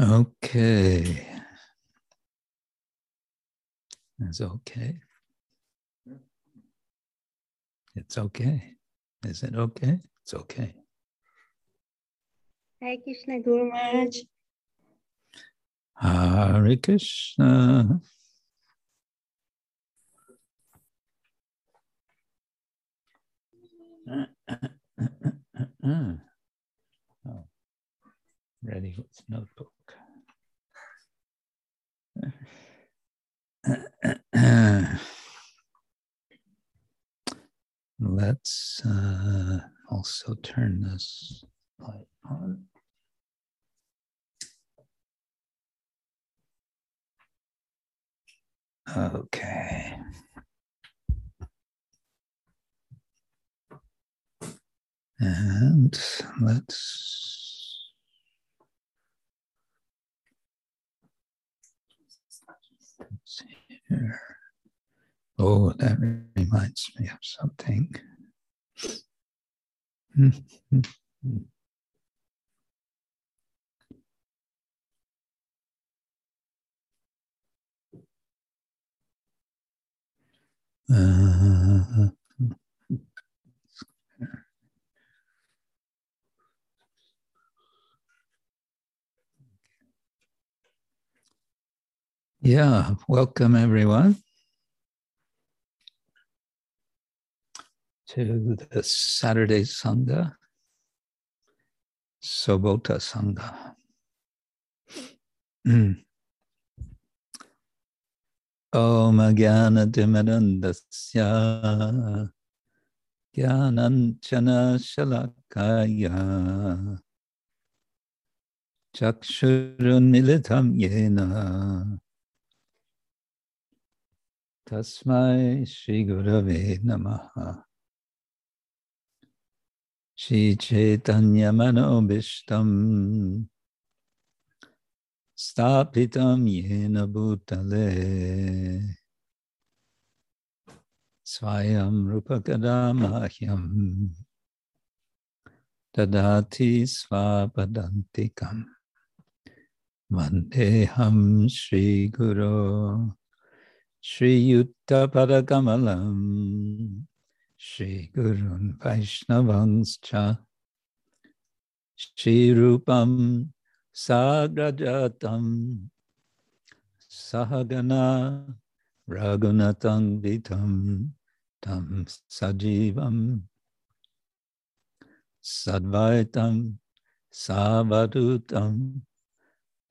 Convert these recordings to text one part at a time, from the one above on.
Okay. It's okay. It's okay. Is it okay? It's okay. Hare Krishna Guru Maharaj. Hare Krishna. oh, ready with notebook. Let's uh, also turn this light on. Okay. And let's Oh, that reminds me of something. Uh, yeah, welcome everyone to the Saturday Sangha, Sobota Sangha. Om Jnana Dimadandasya Jnananchana Shalakaya Chakshurun Militam Yena Tasmai Shri Gurave Namaha Shri Chaitanya Manobishtam Stapitam Yena Bhutale Swayam Rupakadamahyam Dadati Svapadantikam Vandeham Shri Guru Shri Yutta Padakamalam Shri Gurun Vaishnavangscha Shri Rupam Sagrajatam Sahagana Raghunatang Vitam Tam Sajivam Sadvaitam Savadutam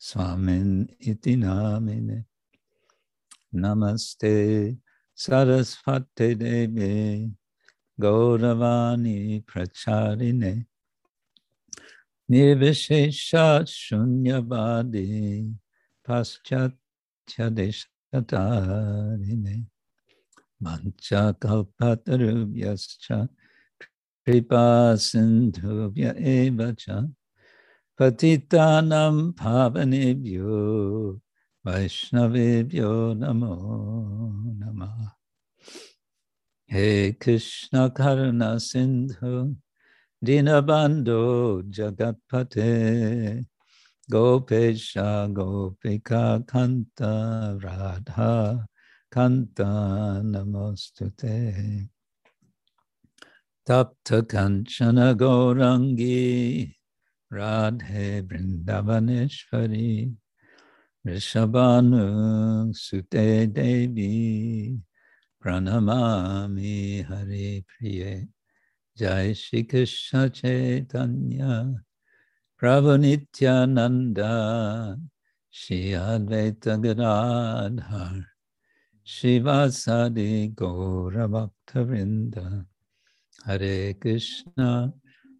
Swamin Iti Namine. Namaste Sarasvate Devi. Gauravani Pracharine. Nirvishesha Shunyavadi. Paschatya Deshatarine Mancha Kalpatarubhyascha Kripa Sindhubhya Evacha Patitanam Pavanebhyo Vaishnavebhyo Namo Namah He Krishna Karuna Sindhu Dinabando Jagatpate Gopesha Gopika Kanta Radha Kanta Namostute Tapta Kanchana Radhe Vrindavaneshwari Vrishabhanu Sute Devi Pranamami Hare Priye Jai Shri Krishna Chaitanya Prabhu Nityananda Shri Advaita Gadadhar Shrivasadi Gaura Vrinda Hare Krishna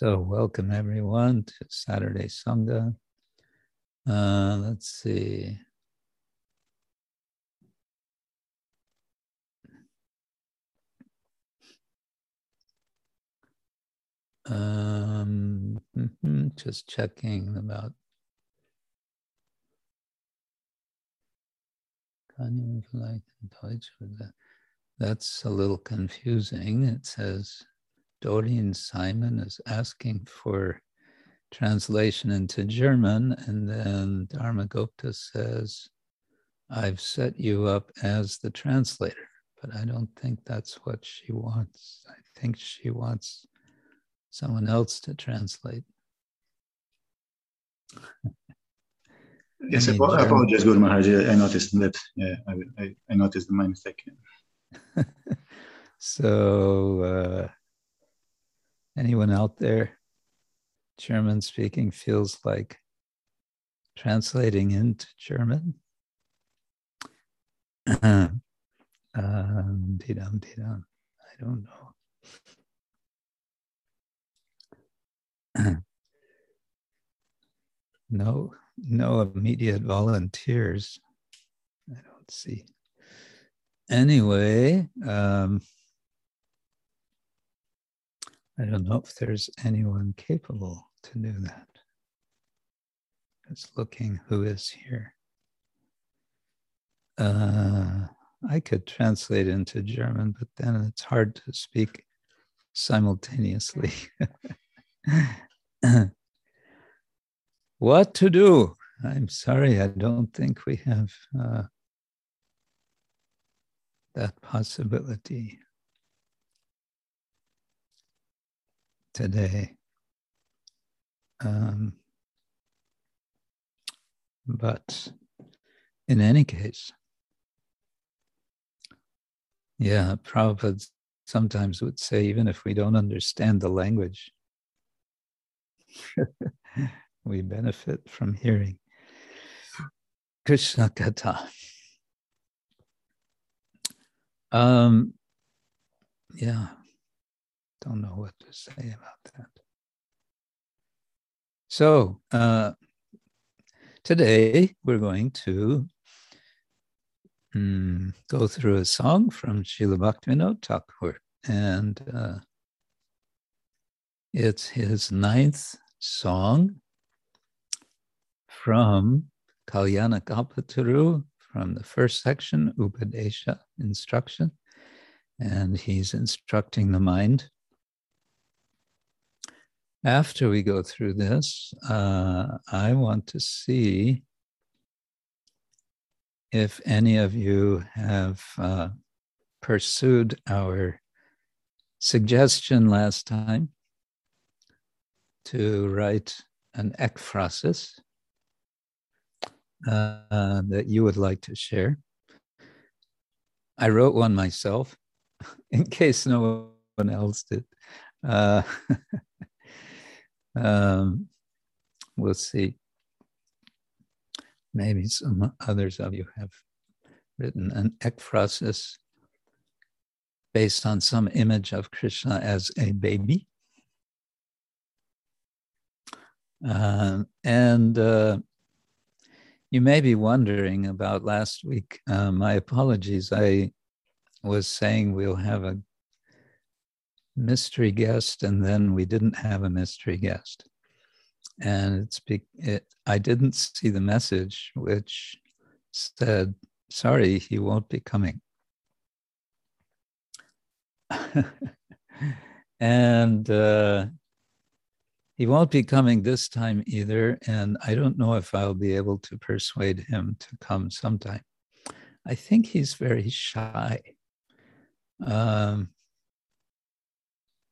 So, welcome everyone to Saturday Sangha. Uh, let's see. Um, just checking about. That's a little confusing. It says Dorian Simon is asking for translation into German, and then Dharma Gupta says, I've set you up as the translator, but I don't think that's what she wants. I think she wants someone else to translate. yes, I apologize, Guru Maharaj. I noticed that. Yeah, I, I, I noticed my mistake. so, uh, Anyone out there, German speaking, feels like translating into German? um. I don't know. no, no immediate volunteers. I don't see. Anyway, um, I don't know if there's anyone capable to do that. It's looking who is here. Uh, I could translate into German, but then it's hard to speak simultaneously. what to do? I'm sorry, I don't think we have uh, that possibility. Today. Um, but in any case, yeah, Prabhupada sometimes would say, even if we don't understand the language, we benefit from hearing Krishna Katha. Um, yeah, don't know what to say about that. So, uh, today we're going to um, go through a song from Srila Bhaktivinoda Thakur, and uh, it's his ninth song from Kalyana Kalpataru from the first section, Upadesha, instruction. And he's instructing the mind after we go through this, uh, I want to see if any of you have uh, pursued our suggestion last time to write an ekphrasis uh, that you would like to share. I wrote one myself in case no one else did. Uh, Um, we'll see. Maybe some others of you have written an ekphrasis based on some image of Krishna as a baby. Uh, and uh, you may be wondering about last week. Uh, my apologies. I was saying we'll have a mystery guest, and then we didn't have a mystery guest. And it's be, it, I didn't see the message which said, "Sorry, he won't be coming." and uh, he won't be coming this time either. And I don't know if I'll be able to persuade him to come sometime. I think he's very shy. Um,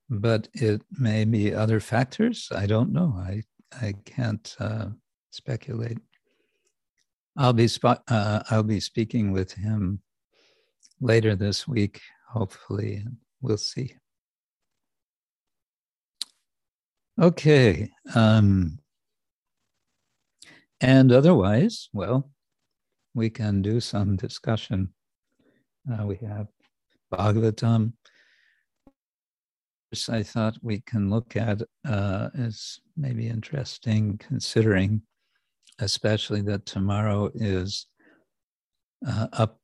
but it may be other factors. I don't know. I I can't uh, speculate. I'll be uh, I'll be speaking with him later this week, hopefully, and we'll see. Okay. Um, and otherwise, well, we can do some discussion. Uh, we have Bhagavatam. I thought we can look at uh, as maybe interesting, considering especially that tomorrow is uh, up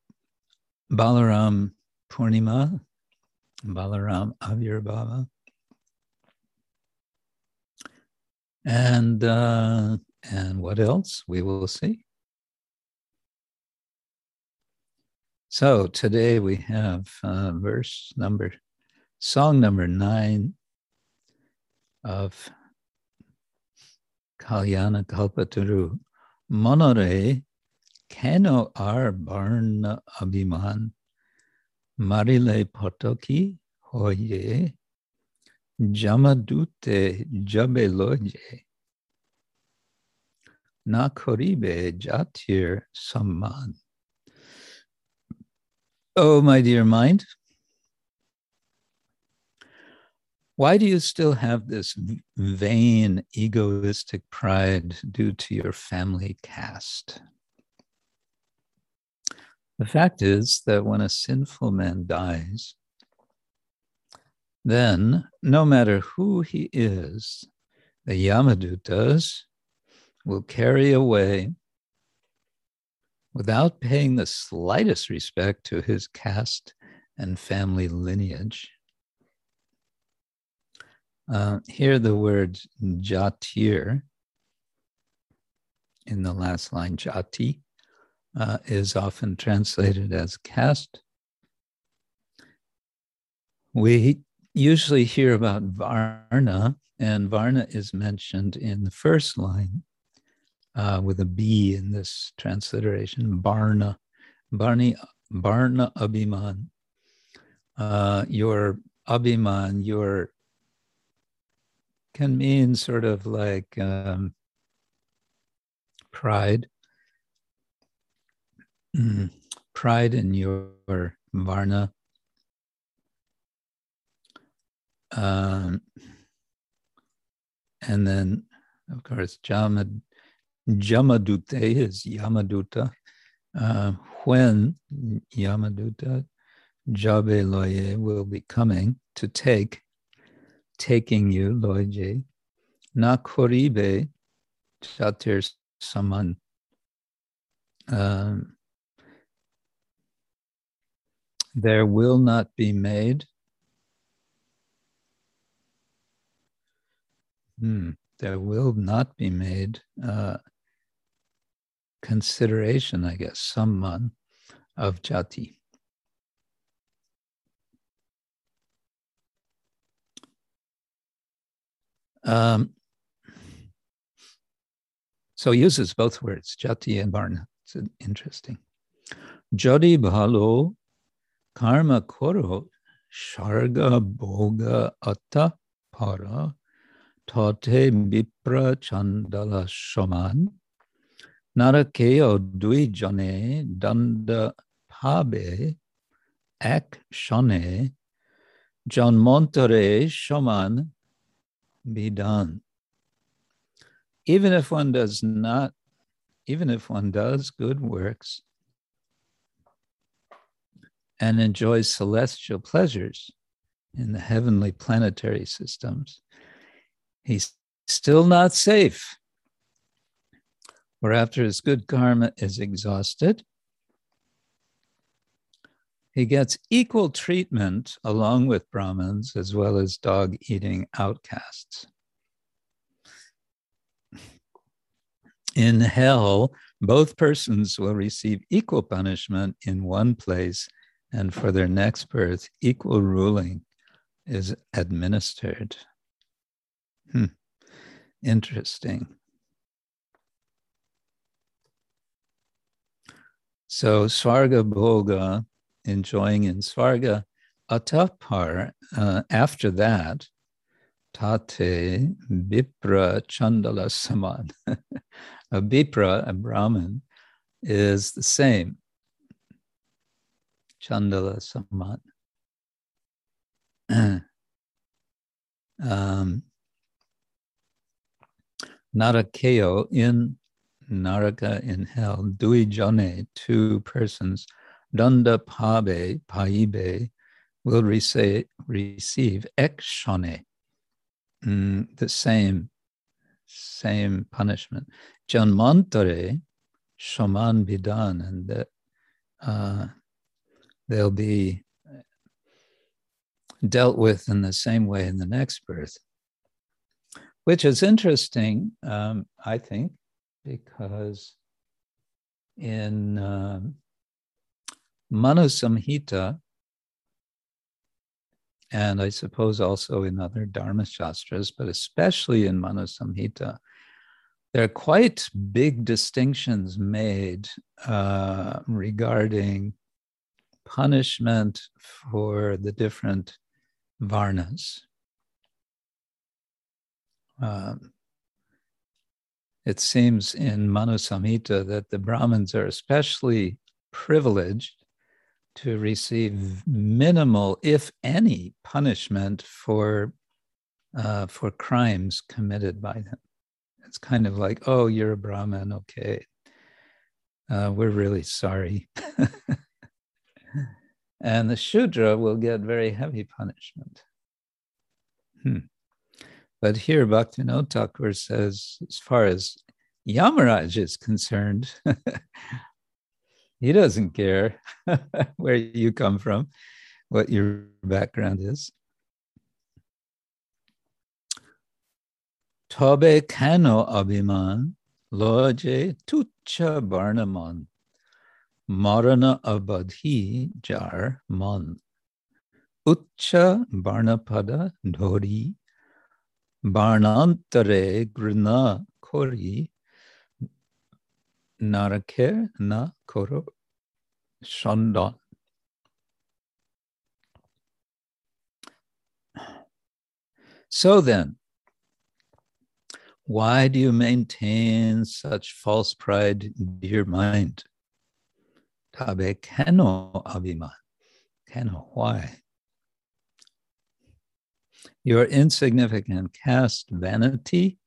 Balaram Purnima, Balaram Avirbhava. And uh, and what else? We will see. So today we have uh, verse number, song number nine of Kalyana Kalpataru. Monore Keno ar barna abhiman marile potoki hoye jamadute jabeloje nakoribe jatir samman. Oh, my dear mind, why do you still have this vain, egoistic pride due to your family caste? The fact is that when a sinful man dies, then no matter who he is, the Yamadutas will carry away without paying the slightest respect to his caste and family lineage. Uh, here, the word jatir in the last line, jati, uh, is often translated as caste. We usually hear about Varna, and Varna is mentioned in the first line uh, with a B in this transliteration, Barna, Barni, Barna Abhiman. Uh, your Abhiman, your can mean sort of like um, pride, mm, pride in your Varna. Um, and then, of course, Jamad, Jamadute is Yamaduta. Uh, when Yamaduta, Jabe Loye will be coming to take, taking you, Loye, Nakoribe Chatir Saman. Um, there will not be made. Hmm, there will not be made uh, consideration, I guess, someone of jati. Um, so he uses both words, jati and varna. It's interesting. Jodi bhalo karma koro sharga boga atta para tate mipra chandala shaman Narakeo Dwijane Danda Pabe Ek Shane John Montore Shoman be done. Even if one does not, even if one does good works and enjoys celestial pleasures in the heavenly planetary systems, he's still not safe or after his good karma is exhausted, he gets equal treatment along with Brahmins as well as dog eating outcasts. In hell, both persons will receive equal punishment in one place, and for their next birth, equal ruling is administered. Hmm. Interesting. So Svarga Bhoga, enjoying in Svarga, Atapar, uh, after that, tate bipra chandala saman. a bipra, a Brahmin, is the same. Chandala saman. um, Narakeo in Naraka in hell, Dui Jane, two persons, Danda Pabe, Paibe, will receive, Ekshane, mm, the same, same punishment. Janmantare, Shaman Bidan, and uh, they'll be dealt with in the same way in the next birth, which is interesting, um, I think, because in um, Manu Samhita, and I suppose also in other Dharma Shastras, but especially in Manu Samhita, there are quite big distinctions made uh, regarding punishment for the different varnas. Um, it seems in Manu Samhita that the Brahmins are especially privileged to receive minimal, if any, punishment for uh, for crimes committed by them. It's kind of like, oh, you're a Brahmin, okay. Uh, we're really sorry. and the Shudra will get very heavy punishment. Hmm. But here, Bhaktivinoda Thakur says, as far as Yamaraj is concerned, he doesn't care where you come from, what your background is. Tobe kano abhiman loje tucha barnaman marana abadhi jar man ucha barnapada dhori barnantare grina kori narake na koro shandan. So then, why do you maintain such false pride in your mind? Tabe kano abhiman. Kano, why? Your insignificant caste vanity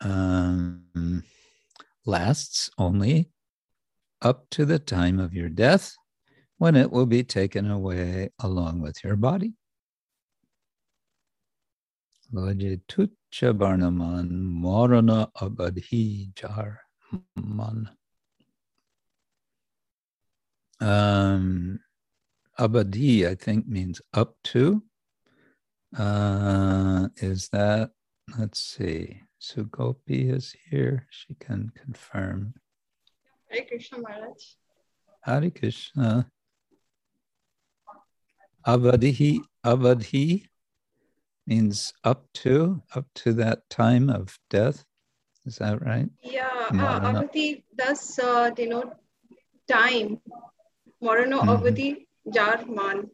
um, lasts only up to the time of your death when it will be taken away along with your body. Loje barnaman morana abadhi jar man. Um, abadi, I think, means up to. Uh, is that, let's see, Sugopi is here. She can confirm. Hare Krishna Maharaj. Hare Krishna. Avadhi, avadhi means up to, up to that time of death. Is that right? Yeah, uh, avadhi does uh, denote time. Morano mm-hmm. avadhi jar man.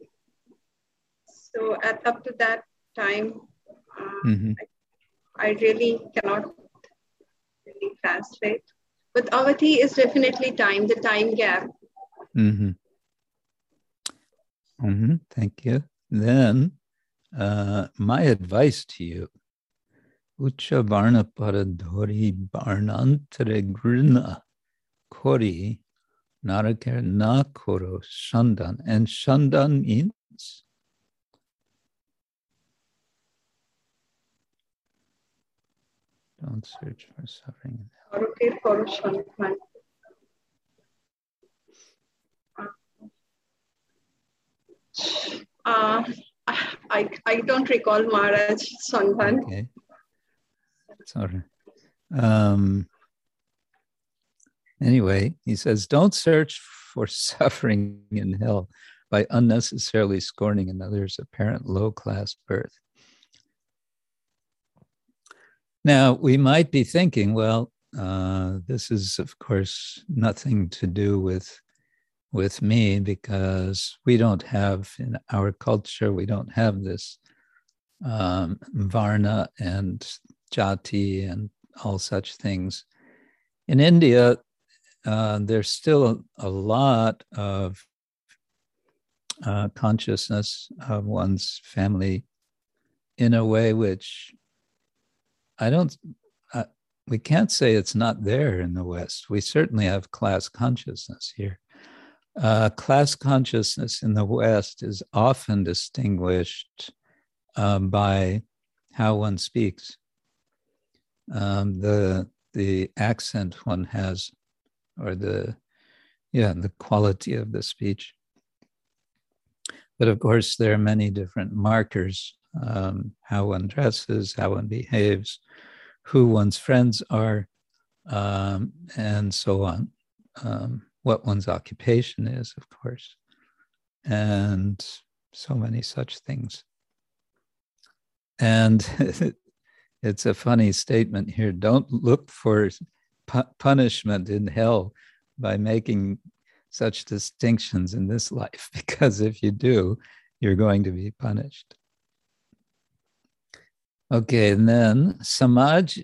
So at up to that time, uh, mm-hmm. I, I really cannot really translate. But avati is definitely time, the time gap. Mm-hmm. Mm-hmm. Thank you. Then, uh, my advice to you, Ucha Varna Paradhori Barnantare Grina Kori Narakar Na Koro Shandan. And Shandan means don't search for suffering Arutir Koroshanpan. Uh, I, I don't recall Maharaj Sandhan. Sorry. Um, anyway, he says, don't search for suffering in hell by unnecessarily scorning another's apparent low class birth. Now, we might be thinking, well, uh, this is, of course, nothing to do with with me because we don't have in our culture we don't have this um, Varna and Jati and all such things. In India, uh, there's still a, lot of uh, consciousness of one's family in a way which I don't, we can't say it's not there in the West. We certainly have class consciousness here. Uh, class consciousness in the West is often distinguished um, by how one speaks, um, the the accent one has, or the yeah the quality of the speech. But of course, there are many different markers: um, how one dresses, how one behaves, who one's friends are, um, and so on. Um, what one's occupation is, of course, and so many such things. And it's a funny statement here. Don't look for pu- punishment in hell by making such distinctions in this life, because if you do, you're going to be punished. Okay, and then Samaj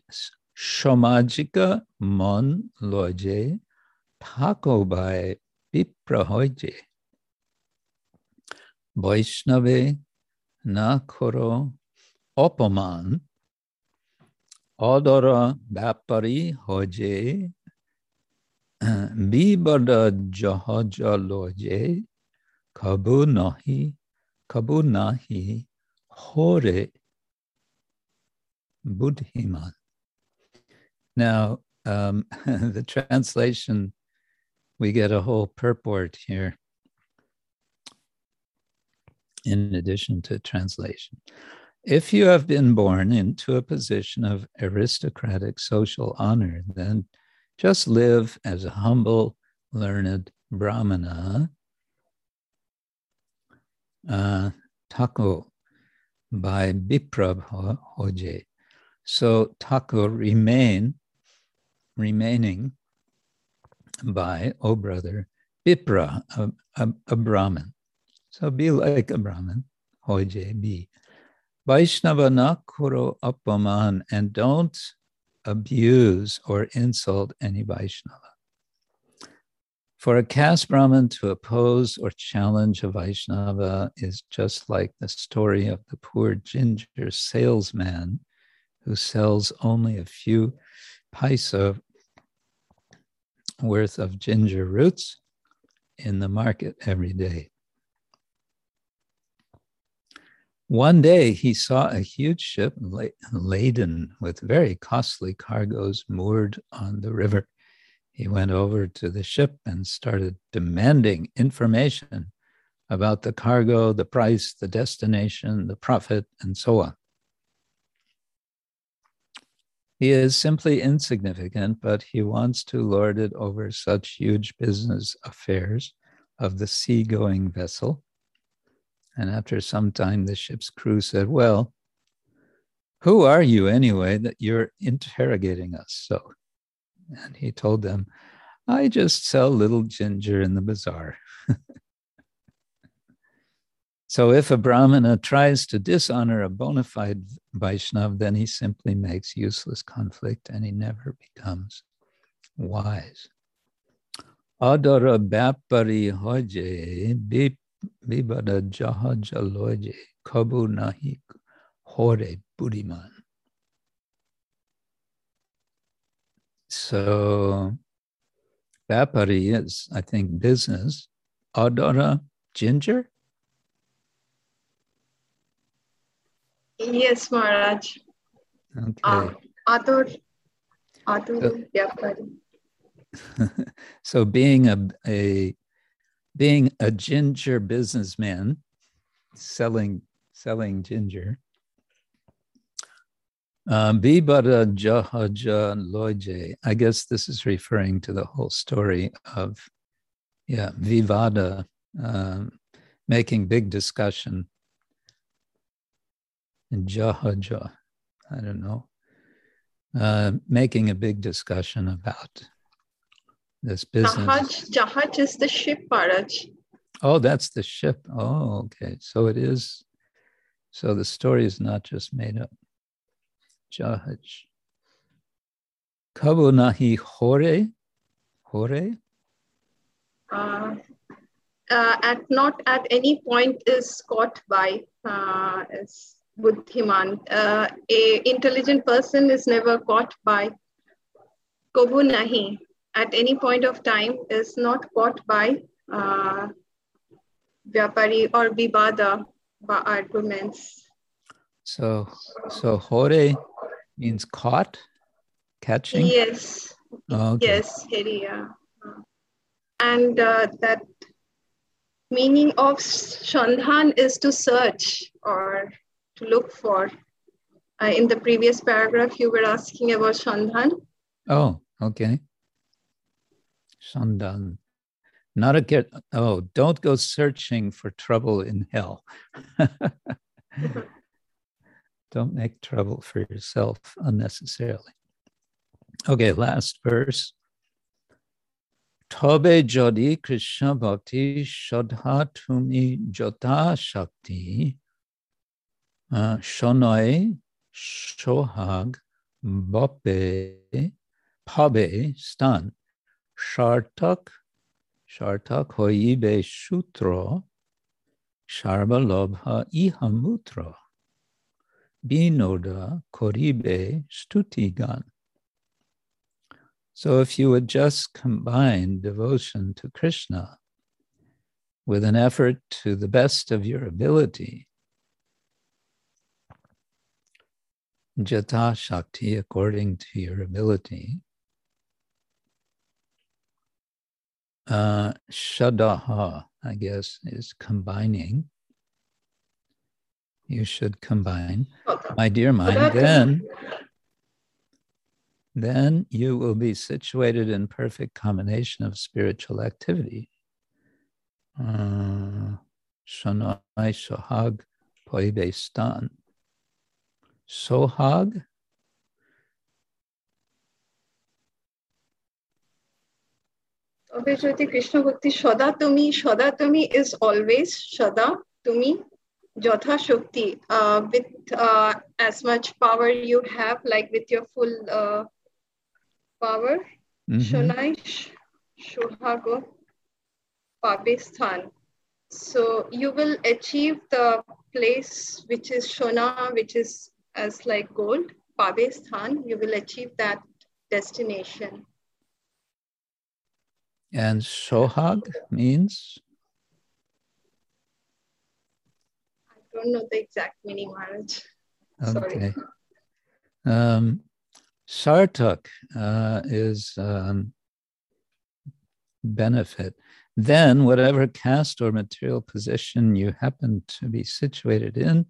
Shomajika Mon Loje Takobai Piprahoje Vaishnave Nakoro অপমান অদর ব্যাপারী হজে বিবদ জহজ লজে কবু নহি কবু নাহি হরে buddhiman. Now, um, the translation, we get a whole purport here in addition to translation. If you have been born into a position of aristocratic social honor, then just live as a humble, learned brahmana. Uh, Tako by Biprab Hoje. So Tako remain, remaining by, oh brother, Bipra, a, a, a Brahmin. So be like a Brahmin, Hoje, be. Vaishnava nakuro apaman, and don't abuse or insult any Vaishnava. For a caste Brahmin to oppose or challenge a Vaishnava is just like the story of the poor ginger salesman who sells only a few paisa worth of ginger roots in the market every day. One day he saw a huge ship laden with very costly cargoes moored on the river. He went over to the ship and started demanding information about the cargo, the price, the destination, the profit, and so on. He is simply insignificant, but he wants to lord it over such huge business affairs of the seagoing vessel and after some time, the ship's crew said, Well, who are you anyway that you're interrogating us so? And he told them, I just sell little ginger in the bazaar. so if a Brahmana tries to dishonor a bona fide Vaishnav, then he simply makes useless conflict and he never becomes wise. Adara bapari hoje Vibada Jahajaloje Kabu Nahi Hore Buddhiman. So Vapari is, I think, business. Adara, ginger? Yes, Maharaj. Okay. Uh, Ador, Ador, Vyapari. so being a, a being a ginger businessman selling selling ginger. Um, Jahaja Loje. I guess this is referring to the whole story of, yeah, Vivada, um, making big discussion. And Jahaja, I don't know, uh, making a big discussion about this business. Jahaj, Jahaj is the ship, Maharaj. Oh, that's the ship. Oh, okay. So it is, So the story is not just made up. Jahaj. Kabu nahi hore? Hore? Uh, uh, at not at any point is caught by uh, is buddhiman. Uh, a intelligent person is never caught by kobu nahi. At any point of time is not caught by uh, vyapari or vivada by arguments. So, so hore means caught, catching. Yes. Okay. Yes, Heriya. And uh, that meaning of Shandhan is to search or to look for. Uh, in the previous paragraph, you were asking about Shandhan. Oh, okay. Shandhan. Not a get, oh, don't go searching for trouble in hell. don't make trouble for yourself unnecessarily. Okay, last verse. Tobe jodi Krishna bhakti shadha tumi jota shakti Uh, shonoi shohag bope pabe stan. Shartak shartak hoibe shutro sharba lobha ihamutra binoda koribe stutigan. So if you would just combine devotion to Krishna with an effort to the best of your ability, jata shakti, according to your ability, uh, shadaha, I guess, is combining. You should combine. My dear mind, then then you will be situated in perfect combination of spiritual activity. Uh, Shanai Sohag Poibe Stan. Sohag? Krishna Bhakti Shada Tumi, Shada Tumi is always Shada Tumi Jatha Shakti uh, with uh, as much power you have, like with your full uh, power, mm-hmm. Shohago Pabisthan. So you will achieve the place which is Shona, which is as like gold, Pabisthan, you will achieve that destination. And Sohag means? I don't know the exact meaning, Maharaj. Okay. Um, Sartak uh, is um, benefit. Then, whatever caste or material position you happen to be situated in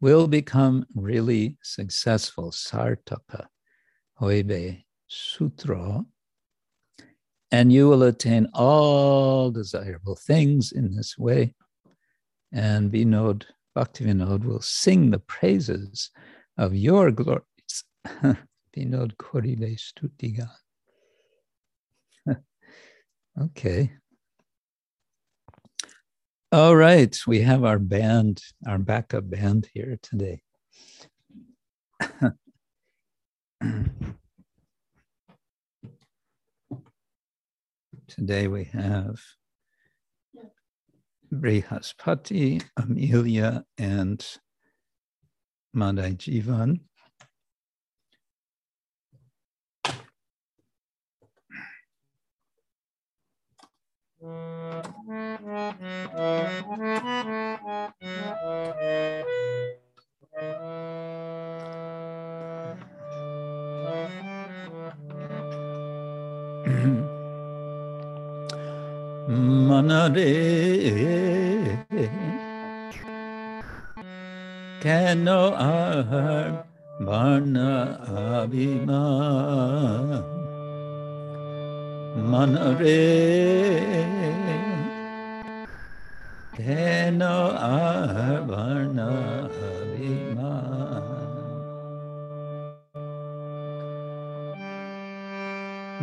will become really successful. Sartaka, Hoibe Sutra. And you will attain all desirable things in this way. And Vinod, Bhaktivinoda will sing the praises of your glories. Vinod Koribe Stutigan. okay. All right, we have our band, our backup band here today. today we have Brihaspati, Amelia, and Madai Jivan. Manare Kano Ahar Varna Abhiman Manare तेनो आवर्ण अभिमान।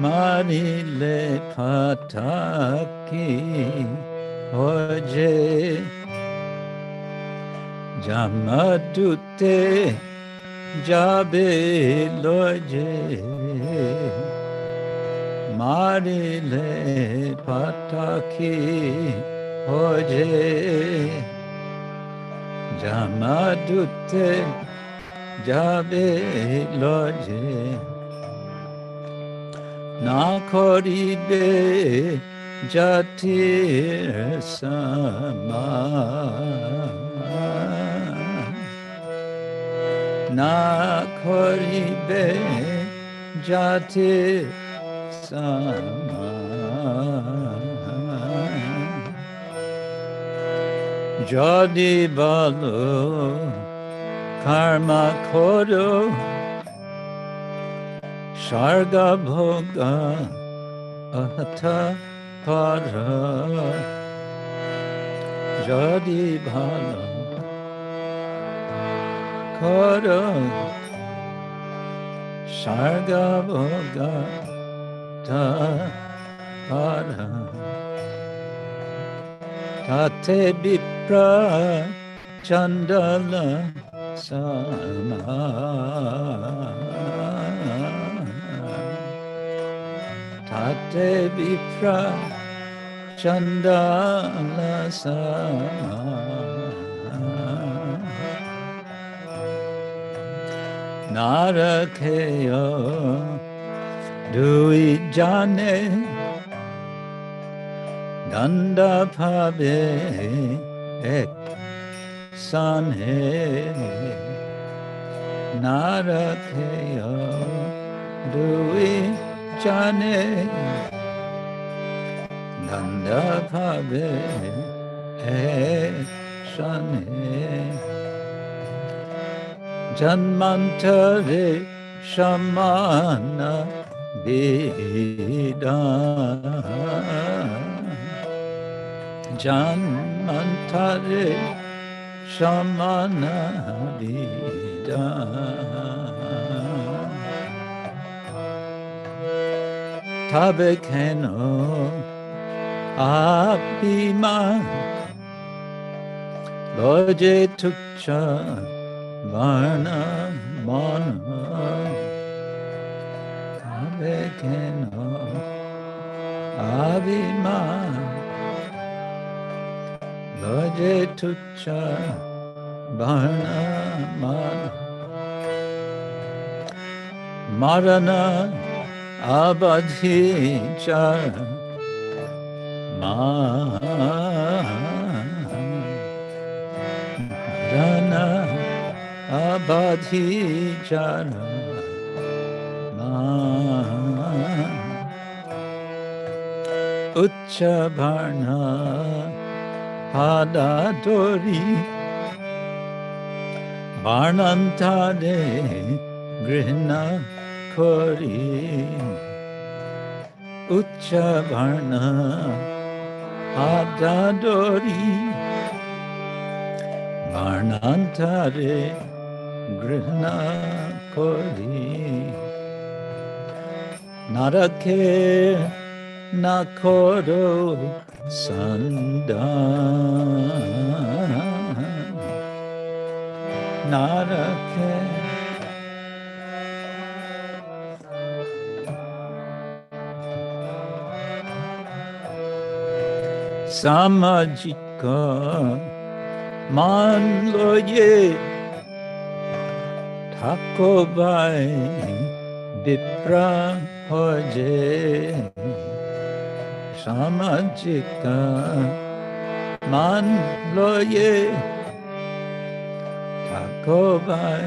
মানিলে ফাটাকি হজে জামাটুতে যাবে লজে মারিলে ফাটাকি হজে জামাদুতে যাবে লজে। না করিবে জাতির সমা না করিবে জাতির সমা যদি বলো, কর্মা করো স্বর্গ ভোগ অথ পর যদি ভালো করো স্বর্গ ভোগ পর তাতে বিপ্র chandala sama tate vipra chandala sama narakeyo dui jane danda bhave एक सन है नारथेय दुई जाने धंधा भावे है सन है। जन्मांतरे समान वेदा জন্মান্তরে সমান বেদা তবে কেন আপিমা লজে তুচ্ছ বর্ণ মন তবে কেন আবিমা भजे तुच्छ भरणमान मरण अवधि च मरण अवधि चरण उच्च भरणा হাডাডরি বাণান্তারে গৃহণা করি। উচ্চাভরণ হাডাডরি বাণান্তারে গৃহণা করি। নরকের নরকে না করো সন্দান নরকে সামাজিক মানলো ये ঠাকুরবাই বিপ্রা হজে সামাজিকা। মান লয়ে ঠাকুবাই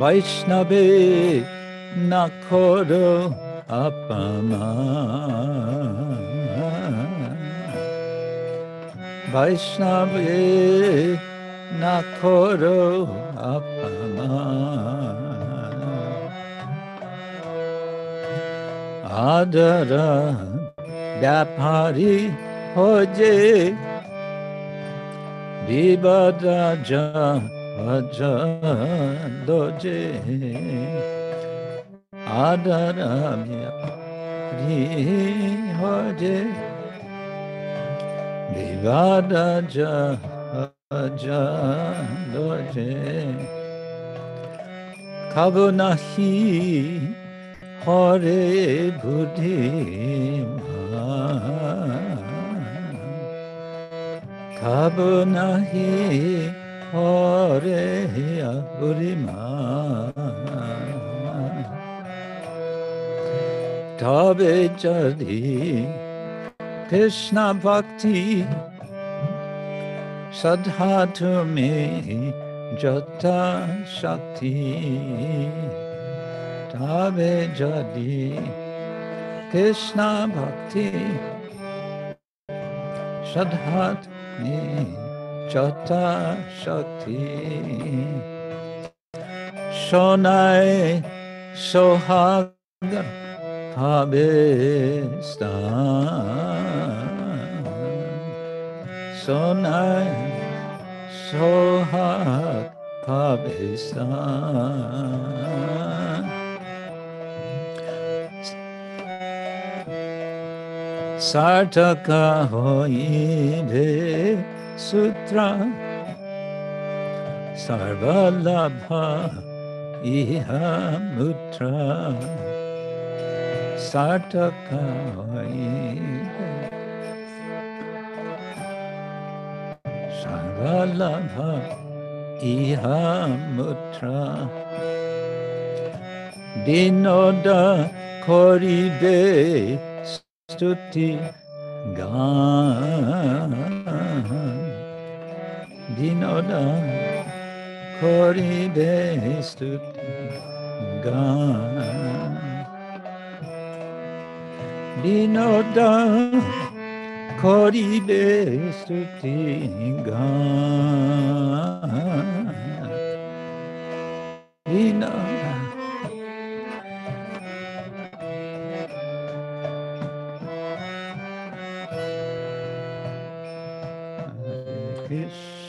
বৈষ্ণবে না খর আপমা। বৈষ্ণবে না খর আদর ব্যাপারী হজে বিবাদ দজে আদর ব্যাপারী হজে বিবাদ দজে খাব নাহি Kabunahi Hare Buddhi Kabunahi Hare Buddhi Tabe Jadi Krishna Bhakti Sadhatu me Jata Shakti Tabe Jadi Krishna Bhakti Sadhat me Jata Shakti Shonai Sohaga Habestan so nice, so hot, Pakistan. Sartaka hoibe sutra sarvalabha iha mutra sartaka hoibe Vallabha Iha Mutra Dinoda Stuti Gan Dinoda Koribe Stuti Gan Dinoda Koribe Stutinga Vina Hare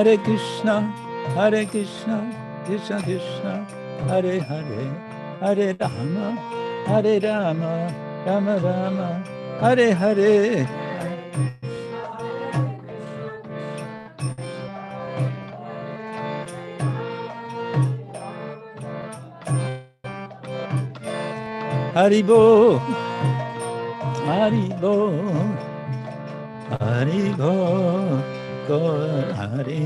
Hare Krishna, Hare Krishna, Krishna Krishna, Hare Hare, Hare Rama, Hare Rama, Rama Rama, Hare Hare. Haribol, Haribol, Haribol. Gaur Hari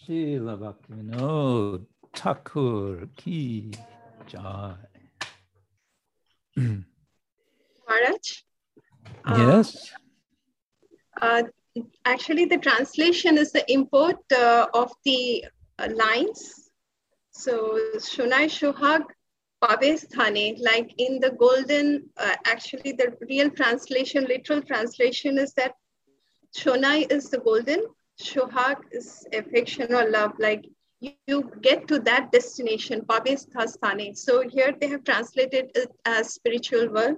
Srila Bhaktivinoda Thakur ki jai. Maharaj? Yes. Uh, actually, the translation is the import uh, of the uh, lines. So, Shunai Shuhag Pavesthane, like in the golden, uh, actually, the real translation, literal translation is that Shonai is the golden, Shuhag is affection or love, like you get to that destination, Pavesthastane. So here they have translated it as spiritual world.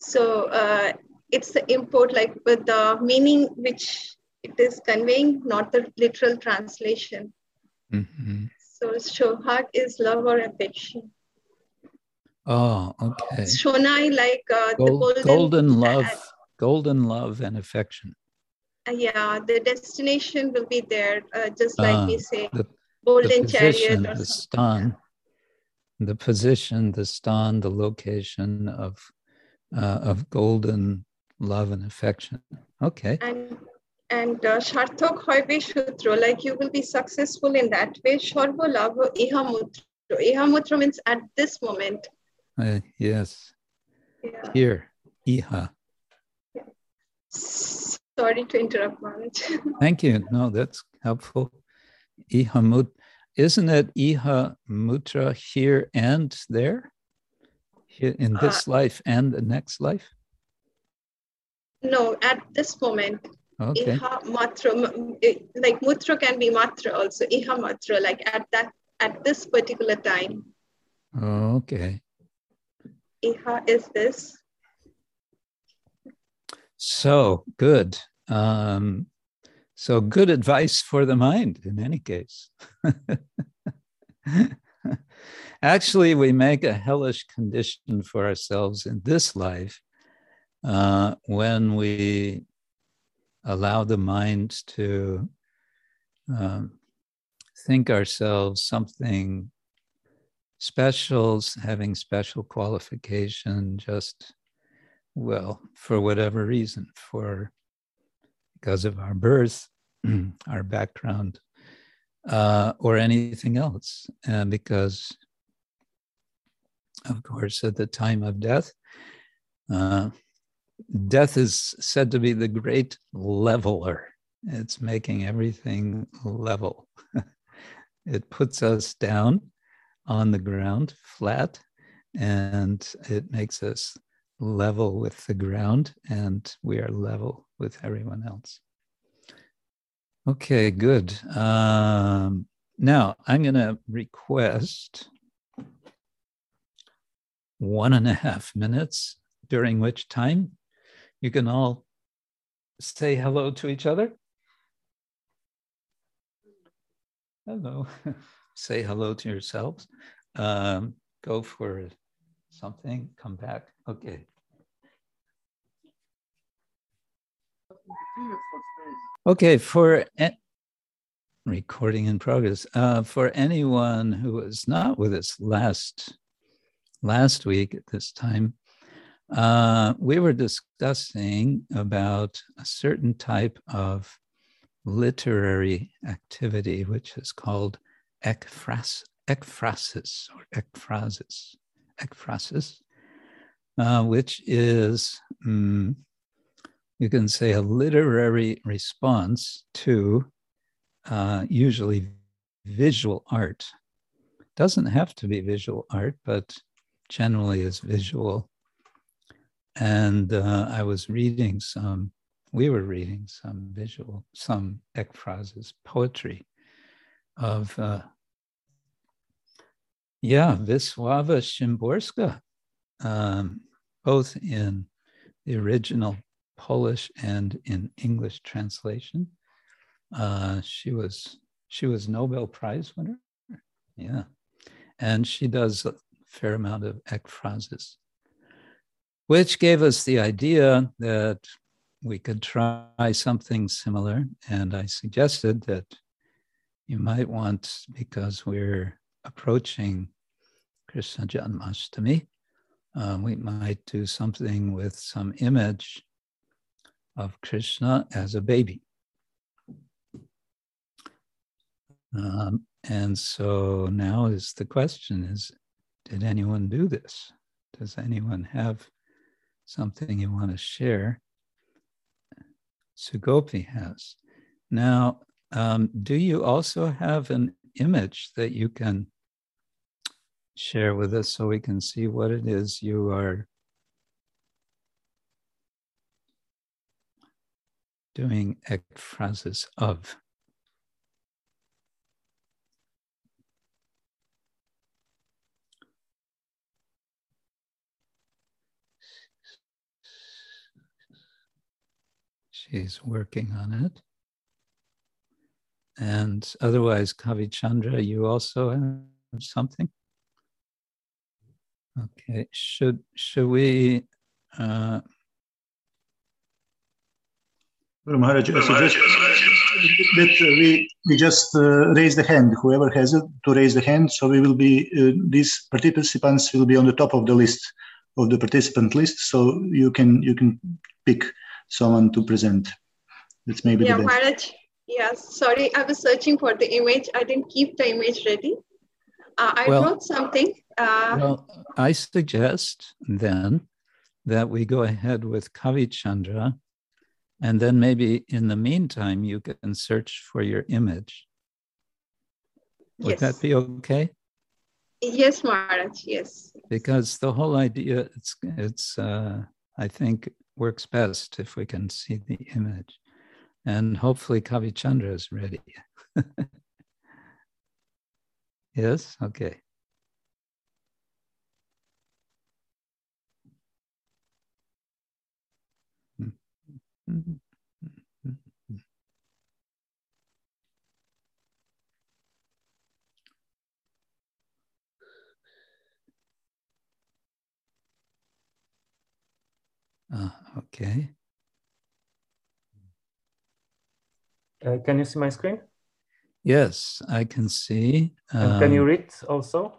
So uh, it's the import like with the meaning which it is conveying, not the literal translation. Mm-hmm. So shohag is love or affection. Oh, okay. Shonai like uh, Gold, the golden, golden love, golden love and affection. Uh, yeah, the destination will be there, uh, just like uh, we say. The, golden the position, chariot. the stan, the position, the stan, the location of uh, of golden love and affection. Okay. And and uh, Sharthok Hoibe Shutro, like you will be successful in that way. Shorbo Lavo Ihamutro. Ihamutro means at this moment. Uh, yes. Yeah. Here, Iha. Yeah. Sorry to interrupt, Manoj. Thank you. No, that's helpful. Ihamut, isn't it Iha Mutra here and there? Here in this uh, life and the next life? No, at this moment. Okay. Iha Matra, like Mutra can be Matra also. Iha Matra, like at that at this particular time. Okay. Iha is this. So good. Um, so, good advice for the mind in any case. Actually, we make a hellish condition for ourselves in this life uh, when we allow the mind to um, think ourselves something special, having special qualification, just, well, for whatever reason, for because of our birth, our background, uh, or anything else. Uh, because, of course, at the time of death, uh, death is said to be the great leveler. It's making everything level. it puts us down on the ground flat and it makes us level with the ground and we are level with everyone else. Okay, good. Um, now I'm going to request one and a half minutes, during which time you can all say hello to each other. Hello. say hello to yourselves. Um, go for something, come back. Okay. Okay, for recording in progress. Uh, for anyone who was not with us last last week at this time, uh, we were discussing about a certain type of literary activity, which is called ekphras, ekphrasis or ekphrasis, ekphrasis, uh, which is, um, you can say, a literary response to uh, usually visual art. Doesn't have to be visual art, but generally is visual. And uh, I was reading some, we were reading some visual, some ekphrases, poetry of, uh, yeah, Wisława Szymborska, um, both in the original Polish and in English translation. Uh, she was she was Nobel Prize winner. Yeah, and she does a fair amount of ekphrases which gave us the idea that we could try something similar. And I suggested that you might want, because we're approaching Krishna Janmashtami, uh, we might do something with some image of Krishna as a baby. Um, and so now is the question is, did anyone do this? Does anyone have something you want to share, Sugopi has. Now, um, do you also have an image that you can share with us so we can see what it is you are doing ekphrases of? She's working on it. And otherwise, Kavi Chandra, you also have something? Okay, should should we uh, Maharaj, I suggest that we, we just uh, raise the hand, whoever has it, to raise the hand. So we will be, uh, these participants will be on the top of the list, of the participant list. So you can you can pick someone to present. That's maybe yeah, the best. Maharaj. Yes, sorry, I was searching for the image. I didn't keep the image ready. Uh, I well, wrote something. Uh, well, I suggest then that we go ahead with Kavi Chandra, and then maybe in the meantime you can search for your image. Would yes. that be okay? Yes, Maharaj. Yes. Because the whole idea, it's it's. Uh, I think works best if we can see the image. And hopefully Kavi Chandra is ready. yes? Okay. Hmm. Uh, okay. Uh, can you see my screen? Yes, I can see. Um, can you um, read also?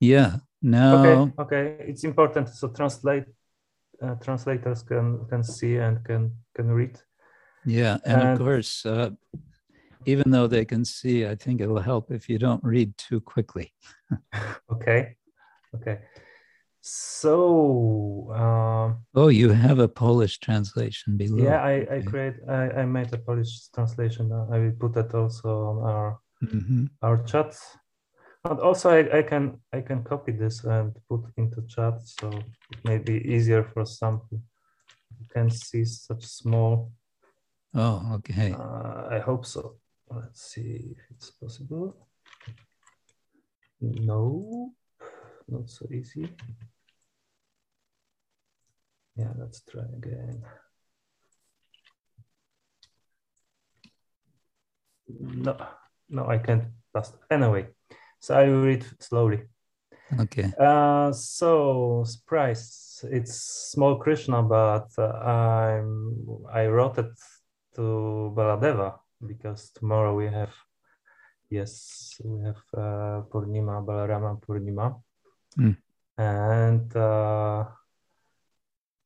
Yeah. Now. Okay. Okay. It's important. So translate. Uh, translators can can see and can can read. Yeah, and, and of course, uh, even though they can see, I think it will help if you don't read too quickly. okay. Okay. So. Uh, oh, you have a Polish translation below. Yeah, I, I create. I, I made a Polish translation. I will put that also on our mm-hmm. our chat. And also, I, I can I can copy this and put into chat, so it may be easier for some. You can see such small. Oh, okay. Uh, I hope so. Let's see if it's possible. No, not so easy. Yeah, let's try again. No, no, I can't pass. Anyway, so I will read slowly. Okay. Uh, so surprise, it's small Krishna, but uh, I'm I wrote it to Baladeva because tomorrow we have yes we have uh, Purnima Balarama Purnima, mm. and uh,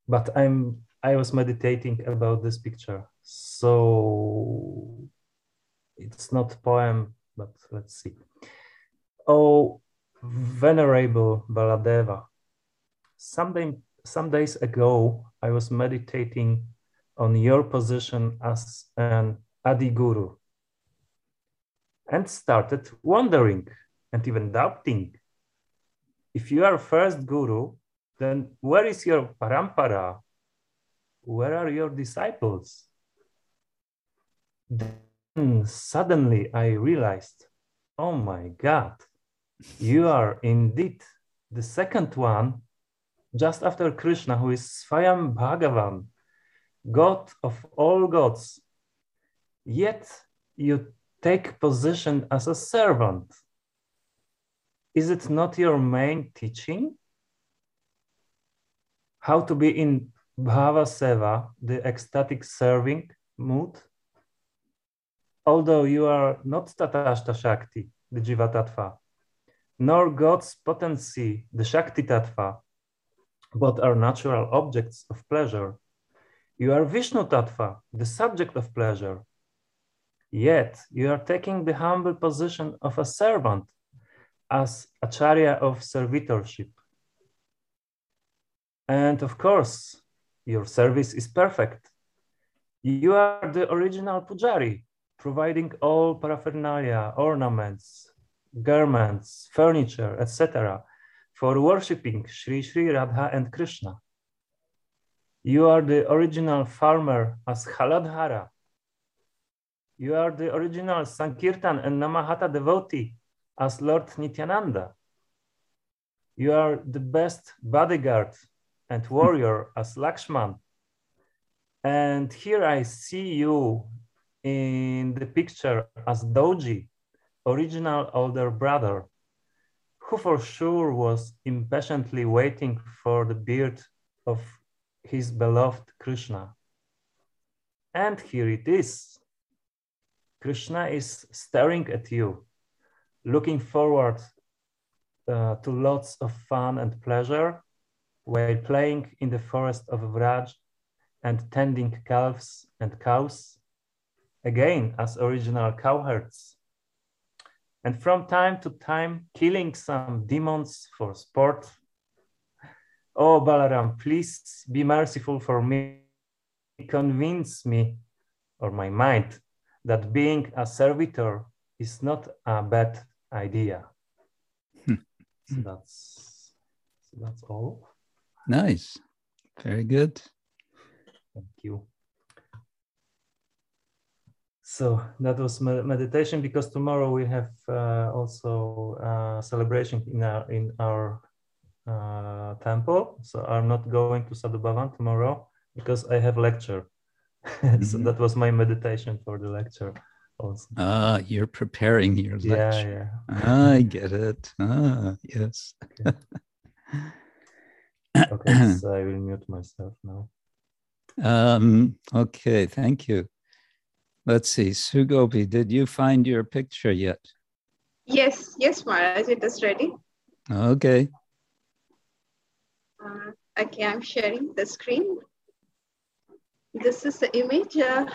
but i'm i was meditating about this picture so it's not poem but let's see oh venerable baladeva someday some days ago i was meditating on your position as an adi guru and started wondering and even doubting if you are first guru then where is your parampara? Where are your disciples? Then suddenly I realized, oh my God, you are indeed the second one, just after Krishna, who is Swayam Bhagavan, God of all gods. Yet you take position as a servant. Is it not your main teaching? How to be in Bhava Seva, the ecstatic serving mood? Although you are not Tatashta Shakti, the Jiva Tattva, nor God's potency, the Shakti Tattva, but are natural objects of pleasure. You are Vishnu Tattva, the subject of pleasure. Yet you are taking the humble position of a servant as acharya of servitorship. And of course, your service is perfect. You are the original pujari, providing all paraphernalia, ornaments, garments, furniture, etc., for worshipping Sri Sri Radha and Krishna. You are the original farmer as Haladhara. You are the original Sankirtan and Namahata devotee as Lord Nityananda. You are the best bodyguard and warrior as Lakshman. And here I see you in the picture as Dauji, original older brother, who for sure was impatiently waiting for the beard of his beloved Krishna. And here it is. Krishna is staring at you, looking forward uh, to lots of fun and pleasure while playing in the forest of Vraj and tending calves and cows, again as original cowherds and from time to time killing some demons for sport. Oh, Balaram, please be merciful for me. Convince me or my mind that being a servitor is not a bad idea. Hmm. so that's so that's all. Nice. Very good. Thank you. So that was meditation because tomorrow we have uh, also uh, celebration in our in our uh, temple. So I'm not going to Sadhu Bhavan tomorrow because I have lecture. Mm-hmm. so that was my meditation for the lecture. Also. Ah, you're preparing your lecture. Yeah, yeah. I get it. Ah, yes. Okay. okay, so I will mute myself now. Um, okay, thank you. Let's see, Sugopi, did you find your picture yet? Yes, yes, Maharaj, it is ready. Okay. Uh, okay, I'm sharing the screen. This is the image. Uh,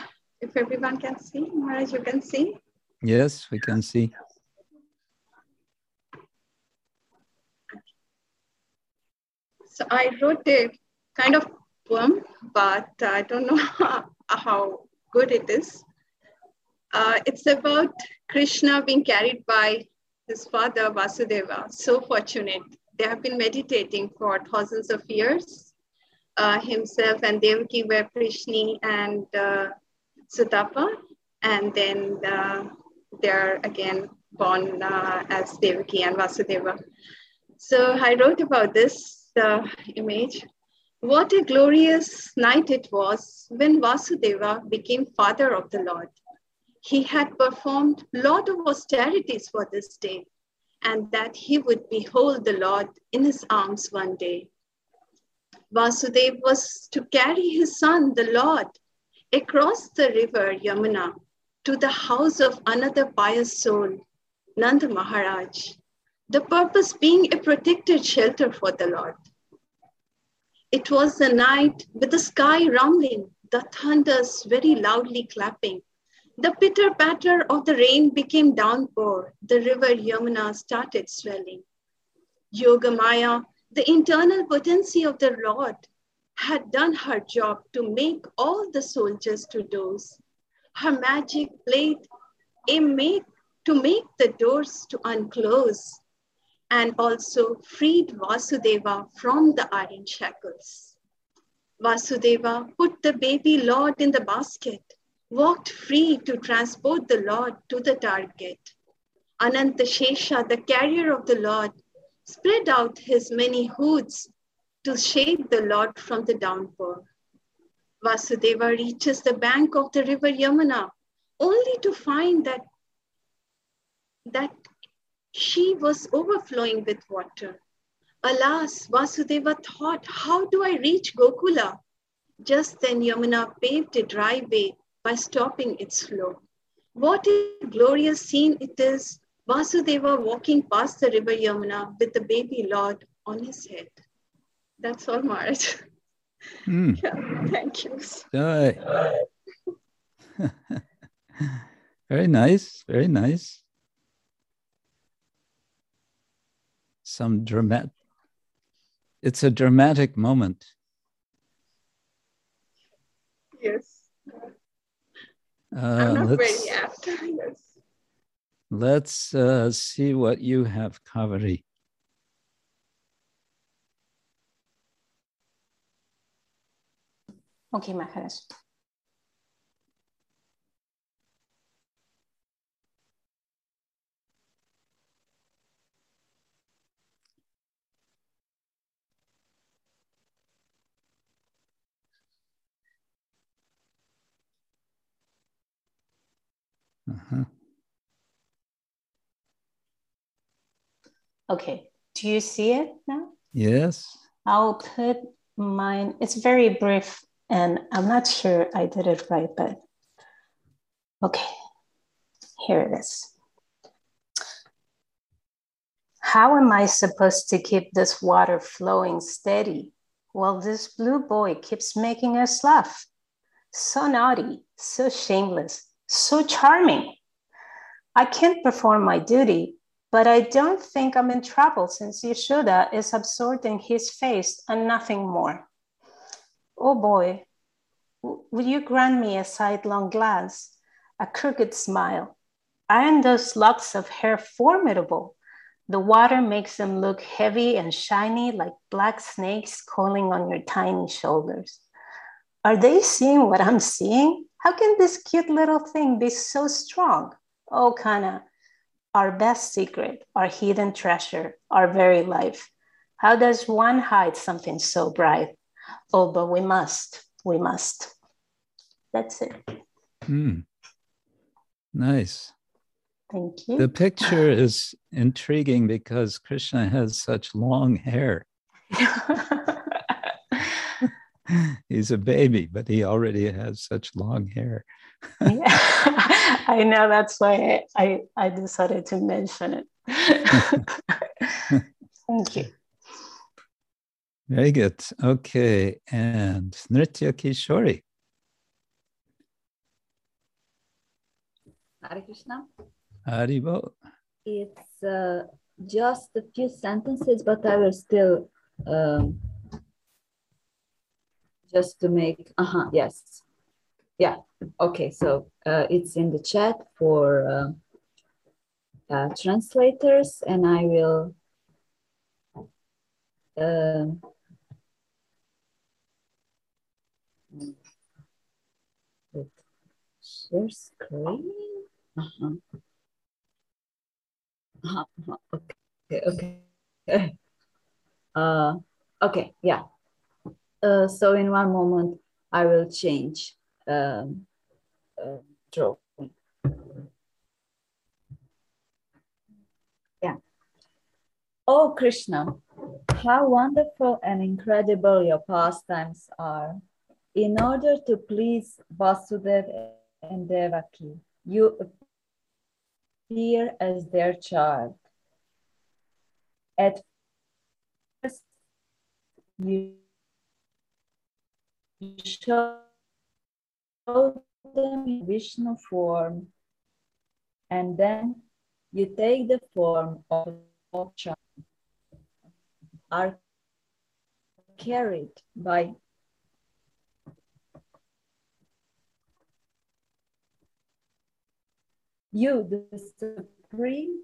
if everyone can see, Maharaj, you can see? Yes, we can see. So I wrote a kind of poem, but I don't know how good it is. Uh, it's about Krishna being carried by his father Vasudeva. So fortunate. They have been meditating for thousands of years. Uh, himself and Devaki were Prishni and uh, Sutapa. And then uh, they're again born uh, as Devaki and Vasudeva. So I wrote about this image. What a glorious night it was when Vasudeva became father of the Lord he had performed lot of austerities for this day and that he would behold the Lord in his arms one day. Vasudeva was to carry his son, the Lord, across the river Yamuna to the house of another pious soul, Nand Maharaj, the purpose being a protected shelter for the Lord. It was the night with the sky rumbling, the thunders very loudly clapping, the pitter patter of the rain became downpour. The river Yamuna started swelling. Yogamaya, the internal potency of the Lord, had done her job to make all the soldiers to doze. Her magic blade a make to make the doors to unclose. and also freed Vasudeva from the iron shackles. Vasudeva put the baby Lord in the basket, walked free to transport the Lord to the target. Ananta Shesha, the carrier of the Lord, spread out his many hoods to shade the Lord from the downpour. Vasudeva reaches the bank of the river Yamuna only to find that, that she was overflowing with water. Alas, Vasudeva thought, how do I reach Gokula? Just then Yamuna paved a dry way by stopping its flow. What a glorious scene it is, Vasudeva walking past the river Yamuna with the baby Lord on his head. That's all, Maharaj. Mm. Yeah, thank you. very nice, very nice. Some dramatic, it's a dramatic moment. Yes. Uh, I'm not very apt. yes. Let's uh, see what you have, Kaveri. Okay, Maharaj. Uh-huh. Okay, do you see it now? Yes. I'll put mine, it's very brief and I'm not sure I did it right, but okay, here it is. How am I supposed to keep this water flowing steady while this blue boy keeps making us laugh? So naughty, so shameless, so charming. I can't perform my duty, but I don't think I'm in trouble since Yashoda is absorbed in his face and nothing more. Oh boy, would you grant me a sidelong glance, a crooked smile? Aren't those locks of hair formidable? The water makes them look heavy and shiny like black snakes coiling on your tiny shoulders. Are they seeing what I'm seeing? How can this cute little thing be so strong? Oh, Kana, our best secret, our hidden treasure, our very life. How does one hide something so bright? Oh, but we must, we must. That's it. Mm. Nice. Thank you. The picture is intriguing because Krishna has such long hair. He's a baby, but he already has such long hair. yeah. I know that's why I, I, I decided to mention it. Thank you. Very good. Okay. And Nritya Kishori. Hare Krishna. Haribol. It's uh, just a few sentences, but I will still um, just to make, uh-huh, yes. Yeah, okay, so uh, it's in the chat for uh, uh, translators and I will uh, share screen. Uh-huh. Uh-huh. Okay, okay. Uh, okay, yeah. Uh, so in one moment, I will change um, uh, drawing. Yeah. Oh, Krishna, how wonderful and incredible your pastimes are. In order to please Vasudeva and Devaki, you appear as their child. At first, you show them in Vishnu form, and then you take the form of a child, are carried by you, the supreme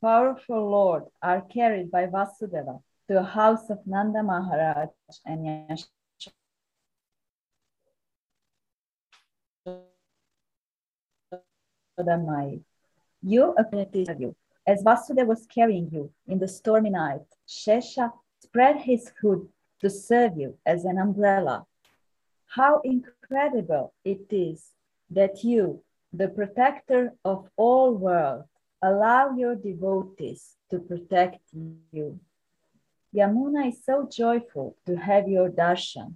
powerful Lord are carried by Vasudeva to the house of Nanda Maharaj and Yashoda apprentice you. As Vasudeva was carrying you in the stormy night, Shesha spread his hood to serve you as an umbrella. How incredible it is that you, the protector of all world, allow your devotees to protect you. Yamuna is so joyful to have your darshan,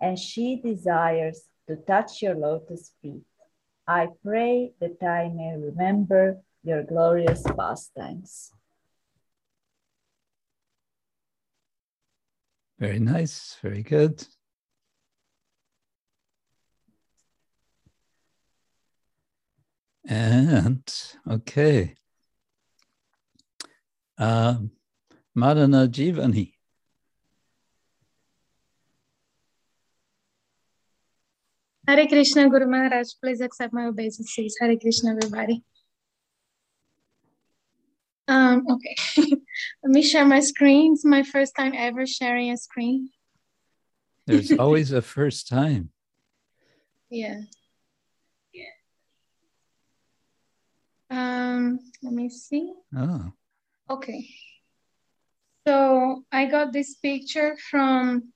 and she desires to touch your lotus feet. I pray that I may remember your glorious pastimes. Very nice, very good. And okay. Um, Madana Jivani. Hare Krishna, Guru Maharaj, please accept my obeisances. Hare Krishna, everybody. Um, okay, let me share my screen. It's my first time ever sharing a screen. There's always a first time. Yeah. Um, let me see. Oh. Okay. So I got this picture from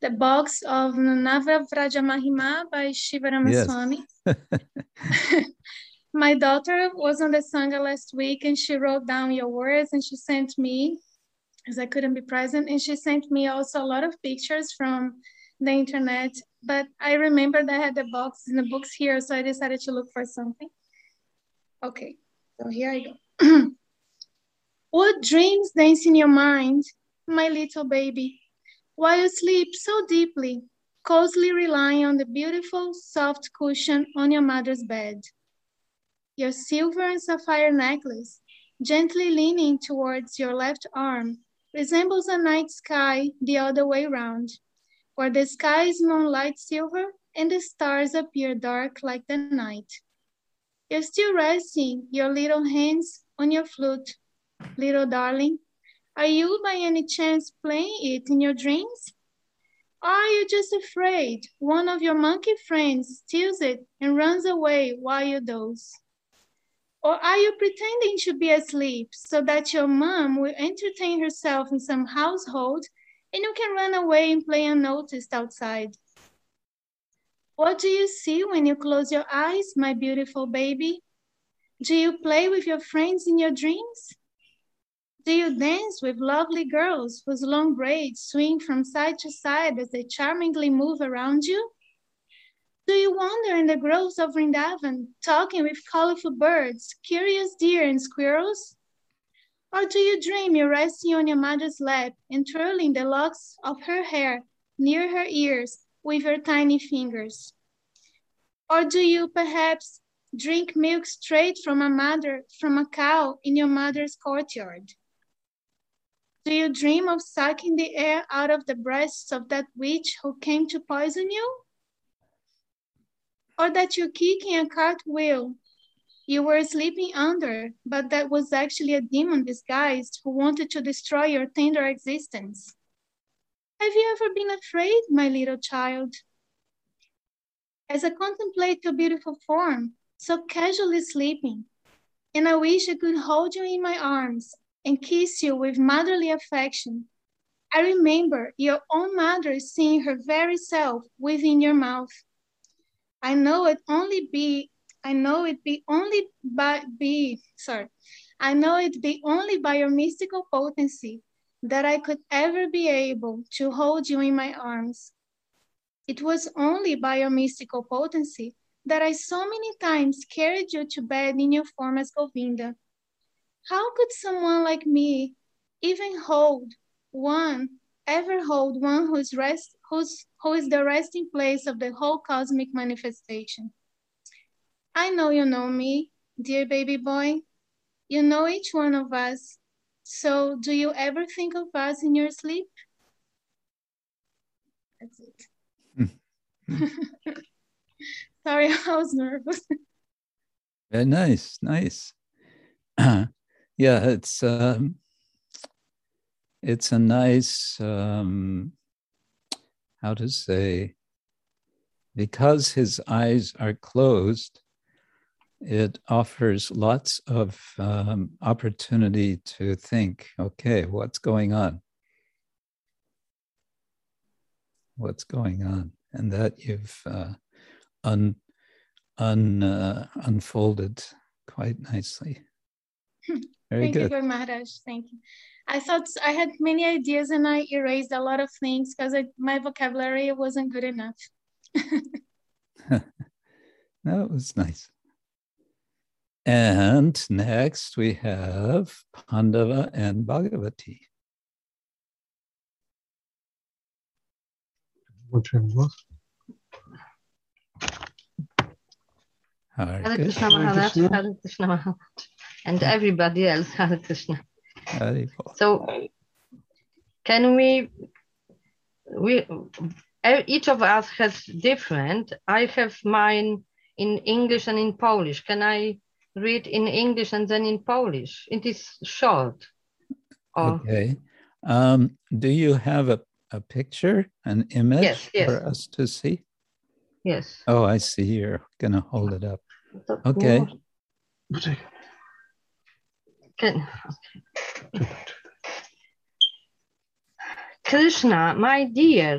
the box of Nava Vraja Mahima by Sivarama Swami. Yes. my daughter was on the Sangha last week and she wrote down your words and she sent me, as I couldn't be present, and she sent me also a lot of pictures from the internet. But I remembered I had the box in the books here, so I decided to look for something. Okay, so here I go. what dreams dance in your mind, my little baby, while you sleep so deeply, cozily relying on the beautiful, soft cushion on your mother's bed? your silver and sapphire necklace, gently leaning towards your left arm, resembles a night sky the other way round, where the sky is moonlight silver and the stars appear dark like the night. You're still resting your little hands on your flute, little darling. Are you by any chance playing it in your dreams? Are you just afraid one of your monkey friends steals it and runs away while you doze? Or are you pretending to be asleep so that your mom will entertain herself in some household and you can run away and play unnoticed outside? What do you see when you close your eyes, my beautiful baby? Do you play with your friends in your dreams? Do you dance with lovely girls whose long braids swing from side to side as they charmingly move around you? Do you wander in the groves of Vrindavan, talking with colorful birds, curious deer and squirrels? Or do you dream you're resting on your mother's lap and twirling the locks of her hair near her ears with your tiny fingers? Or do you perhaps drink milk straight from a mother, from a cow in your mother's courtyard? Do you dream of sucking the air out of the breasts of that witch who came to poison you? or that you're kicking a cartwheel you were sleeping under, but that was actually a demon disguised who wanted to destroy your tender existence. Have you ever been afraid, my little child? As I contemplate your beautiful form, so casually sleeping, and I wish I could hold you in my arms and kiss you with motherly affection, I remember your own mother seeing her very self within your mouth I know it only be, I know it be only by be, sorry, I know it be only by your mystical potency that I could ever be able to hold you in my arms. It was only by your mystical potency that I so many times carried you to bed in your form as Govinda. How could someone like me even hold one, ever hold one whose rest who's, who is the resting place of the whole cosmic manifestation. I know you know me, dear baby boy. You know each one of us. So do you ever think of us in your sleep? That's it. Sorry, I was nervous. Very nice, nice. yeah, it's um, it's a nice um, how to say because his eyes are closed it offers lots of um, opportunity to think okay what's going on what's going on and that you've uh, un, un, uh, unfolded quite nicely very Thank good. you, Maharaj. Thank you. I thought I had many ideas and I erased a lot of things because my vocabulary wasn't good enough. that was nice. And next we have Pandava and Bhagavati. Which was? Hare Krishna Maharaj, Hare Krishna Maharaj, and everybody else, Hare Krishna. So, can we, we, uh, each of us has different. I have mine in English and in Polish. Can I read in English and then in Polish? It is short. Or... Okay. Um, do you have a, a picture, an image yes, yes. for us to see? Yes. Oh, I see. You're going to hold it up. Okay. Can, okay. Krishna, my dear,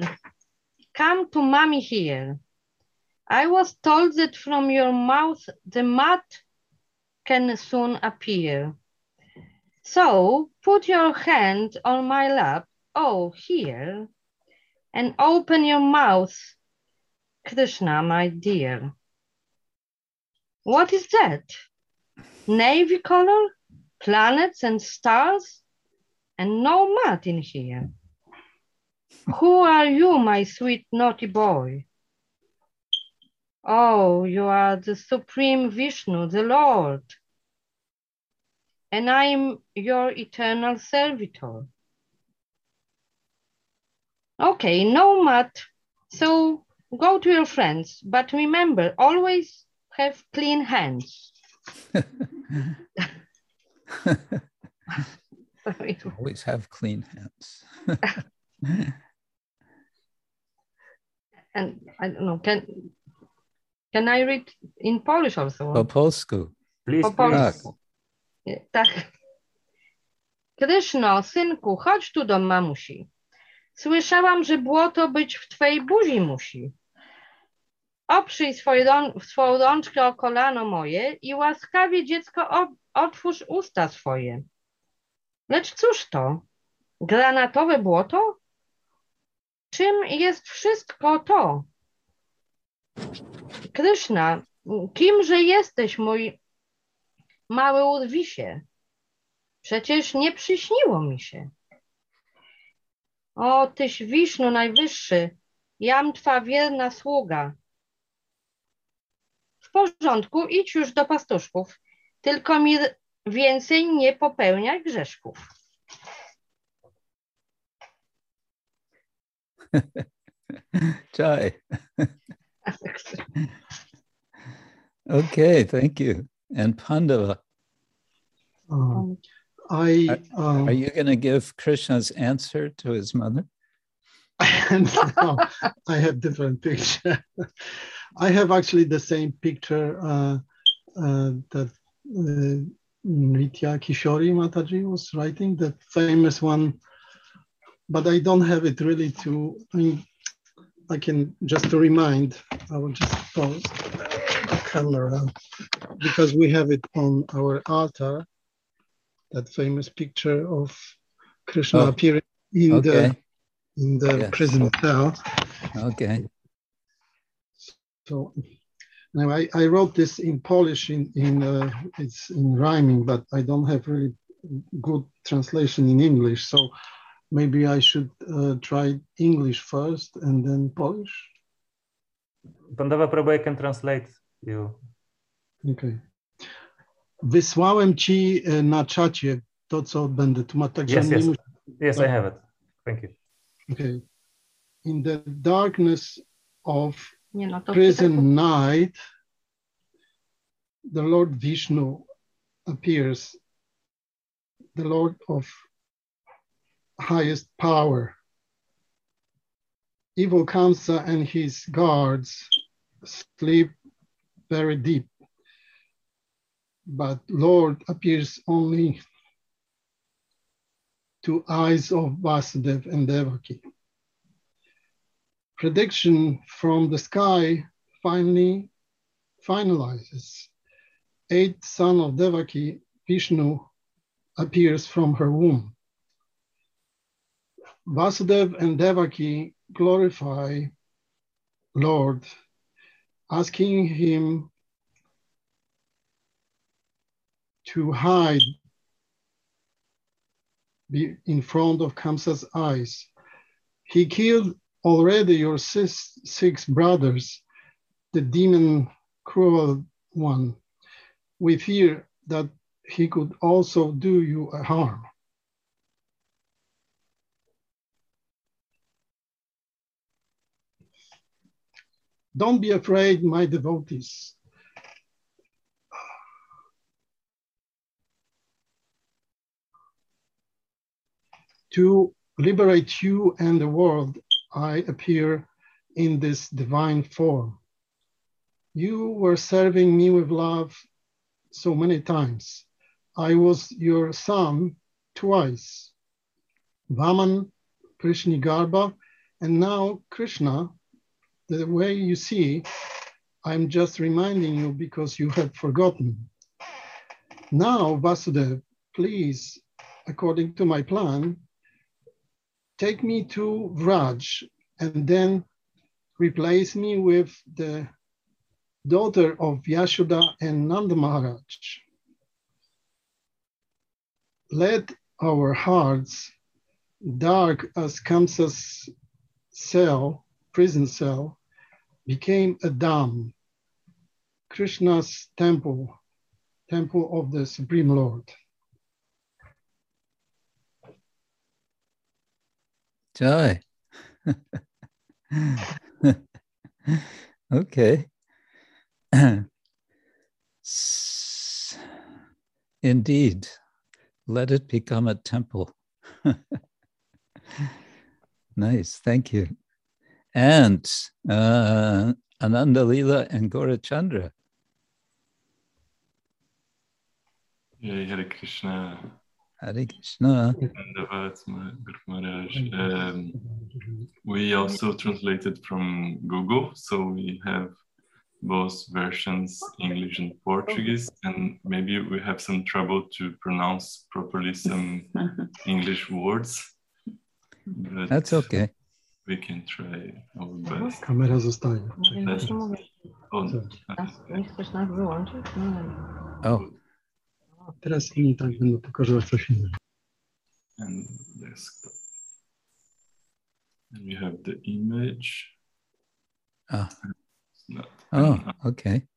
come to mommy here. I was told that from your mouth the mud can soon appear. So put your hand on my lap, oh, here, and open your mouth Krishna, my dear. What is that? Navy color, planets and stars, and no mud in here. Who are you, my sweet naughty boy? Oh, you are the supreme Vishnu, the Lord. And I am your eternal servitor. Okay, no mud. So Go to your friends, but remember, always have clean hands. always have clean hands. and I don't know, can can I read in Polish also? Po polsku. Please, po polsku. Tak. Kryszno, synku, chodź tu do mamusi. Słyszałam, że błoto być w twojej buzi musi. Oprzyj swoje swoją rączkę o kolano moje i łaskawie dziecko otwórz usta swoje. Lecz cóż to? Granatowe błoto? Czym jest wszystko to? Kryszna, kimże jesteś, mój mały urwisie? Przecież nie przyśniło mi się. O, tyś Wisznu najwyższy, jam twa wierna sługa, porządku, idź już do pastuszków, tylko mi więcej nie popełniaj grzeszków. Chai. okay, thank you. And Pandava. Um, I um, are you going to give Krishna's answer to his mother? no, I have different picture. I have actually the same picture uh, uh, that uh, Nritya Kishori Mataji was writing, the famous one, but I don't have it really to, I mean, I can just to remind, I will just pause the camera because we have it on our altar, that famous picture of Krishna oh, appearing in okay. the in the yes. prison cell. Okay. So now I, I wrote this in Polish in, in uh, it's in rhyming, but I don't have really good translation in English. So maybe I should uh, try English first and then Polish. Pandava Prabhu, I can translate you. Okay. Wysłałem ci na czacie to, co będę tłumaczył. Tak, yes, yes. yes, I have it. Thank you. Okay. In the darkness of Nie, no prison night, the Lord Vishnu appears the Lord of highest power. Evil Kamsa and his guards sleep very deep, but Lord appears only to eyes of Vasudev and Devaki. Prediction from the sky finally finalizes. Eighth son of Devaki, Vishnu, appears from her womb. Vasudev and Devaki glorify Lord, asking him to hide in front of Kamsa's eyes. He killed already your six, six brothers, the demon cruel one. We fear that he could also do you a harm. Don't be afraid, my devotees. To liberate you and the world, I appear in this divine form. You were serving me with love so many times. I was your son twice, Vaman, Prishnigarbha, and now Krishna. The way you see, I'm just reminding you because you have forgotten. Now, Vasudev, please, according to my plan, take me to Vraj and then replace me with the daughter of Yashoda and Nanda Maharaj. Let our hearts, dark as Kamsa's cell, prison cell, became a dam, Krishna's temple, temple of the Supreme Lord. Joy. okay. Indeed, let it become a temple. nice, thank you. And uh, Ananda Lila and Gaurachandra. Yeah, Hare Krishna. Hare Krishna. Um, we also translated from Google, so we have both versions, English and Portuguese, and maybe we have some trouble to pronounce properly some English words. That's okay. We can try our best. Kamera zostaje. Oh. Teraz inni tak będą pokazywać coś innego. And desktop. And we have the image. Ah. Oh, okay.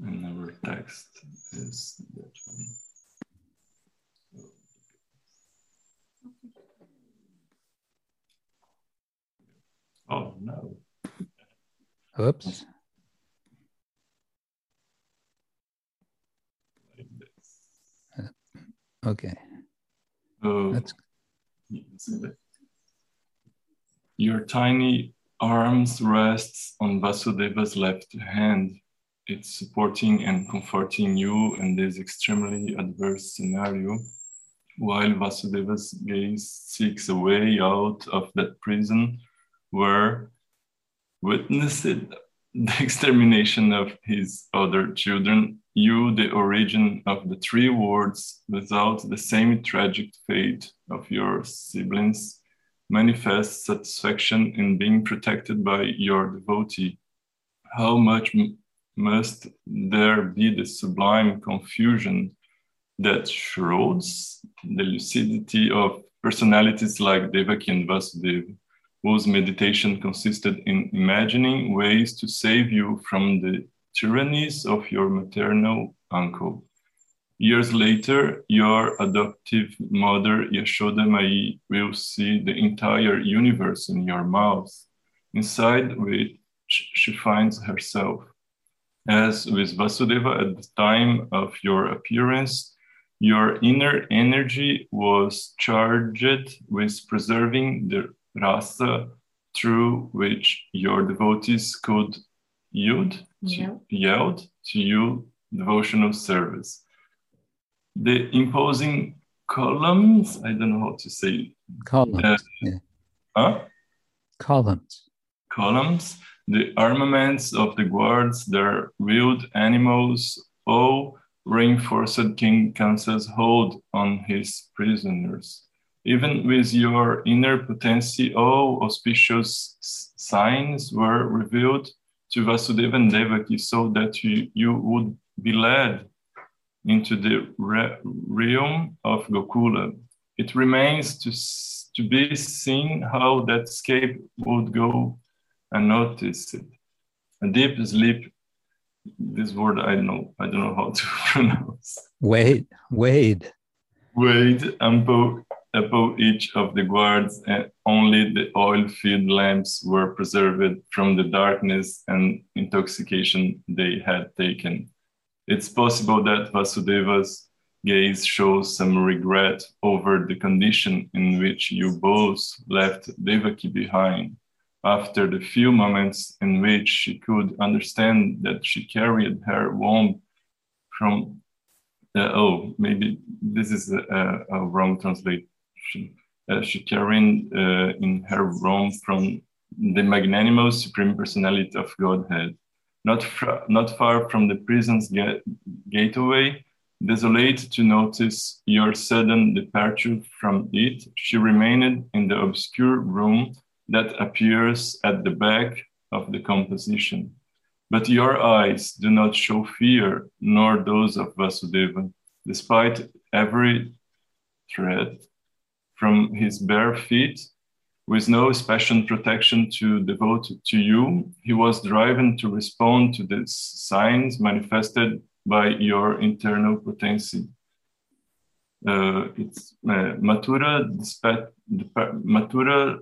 And our text is that one. Oh no. Oops. Okay. Oh, That's... Your tiny arms rests on Vasudeva's left hand. It's supporting and comforting you in this extremely adverse scenario, while Vasudeva's gaze seeks a way out of that prison where witnessed the extermination of his other children, you, the origin of the three words, without the same tragic fate of your siblings, manifest satisfaction in being protected by your devotee. How much must there be the sublime confusion that shrouds the lucidity of personalities like Devaki and Vasudeva? Whose meditation consisted in imagining ways to save you from the tyrannies of your maternal uncle. Years later, your adoptive mother, Yashoda Mai, will see the entire universe in your mouth, inside which she finds herself. As with Vasudeva at the time of your appearance, Your inner energy was charged with preserving the rasa through which your devotees could yield to, yield to you devotional service. The imposing columns, I don't know how to say. Columns. Uh, yeah. Huh? Columns. Columns. The armaments of the guards, their wild animals, all reinforced King Kansa's hold on his prisoners. Even with your inner potency, all auspicious signs were revealed to Vasudeva and Devaki so that you, you would be led into the re realm of Gokula. It remains to, to be seen how that escape would go unnoticed. A deep sleep, this word I know, I don't know how to pronounce. Wade, Wade. Wade ample above each of the guards, and only the oil-filled lamps were preserved from the darkness and intoxication they had taken. It's possible that Vasudeva's gaze shows some regret over the condition in which you both left Devaki behind. After the few moments in which she could understand that she carried her womb from, uh, oh, maybe this is a, a wrong translation. Uh, she carried uh, in her womb from the magnanimous supreme personality of Godhead not, not far from the prison's ga- gateway, desolate to notice your sudden departure from it, she remained in the obscure room that appears at the back of the composition. But your eyes do not show fear, nor those of Vasudeva, despite every threat from his bare feet with no special protection to devote to you, he was driven to respond to the signs manifested by your internal potency. Uh, it's uh, Mathura, despite, Mathura.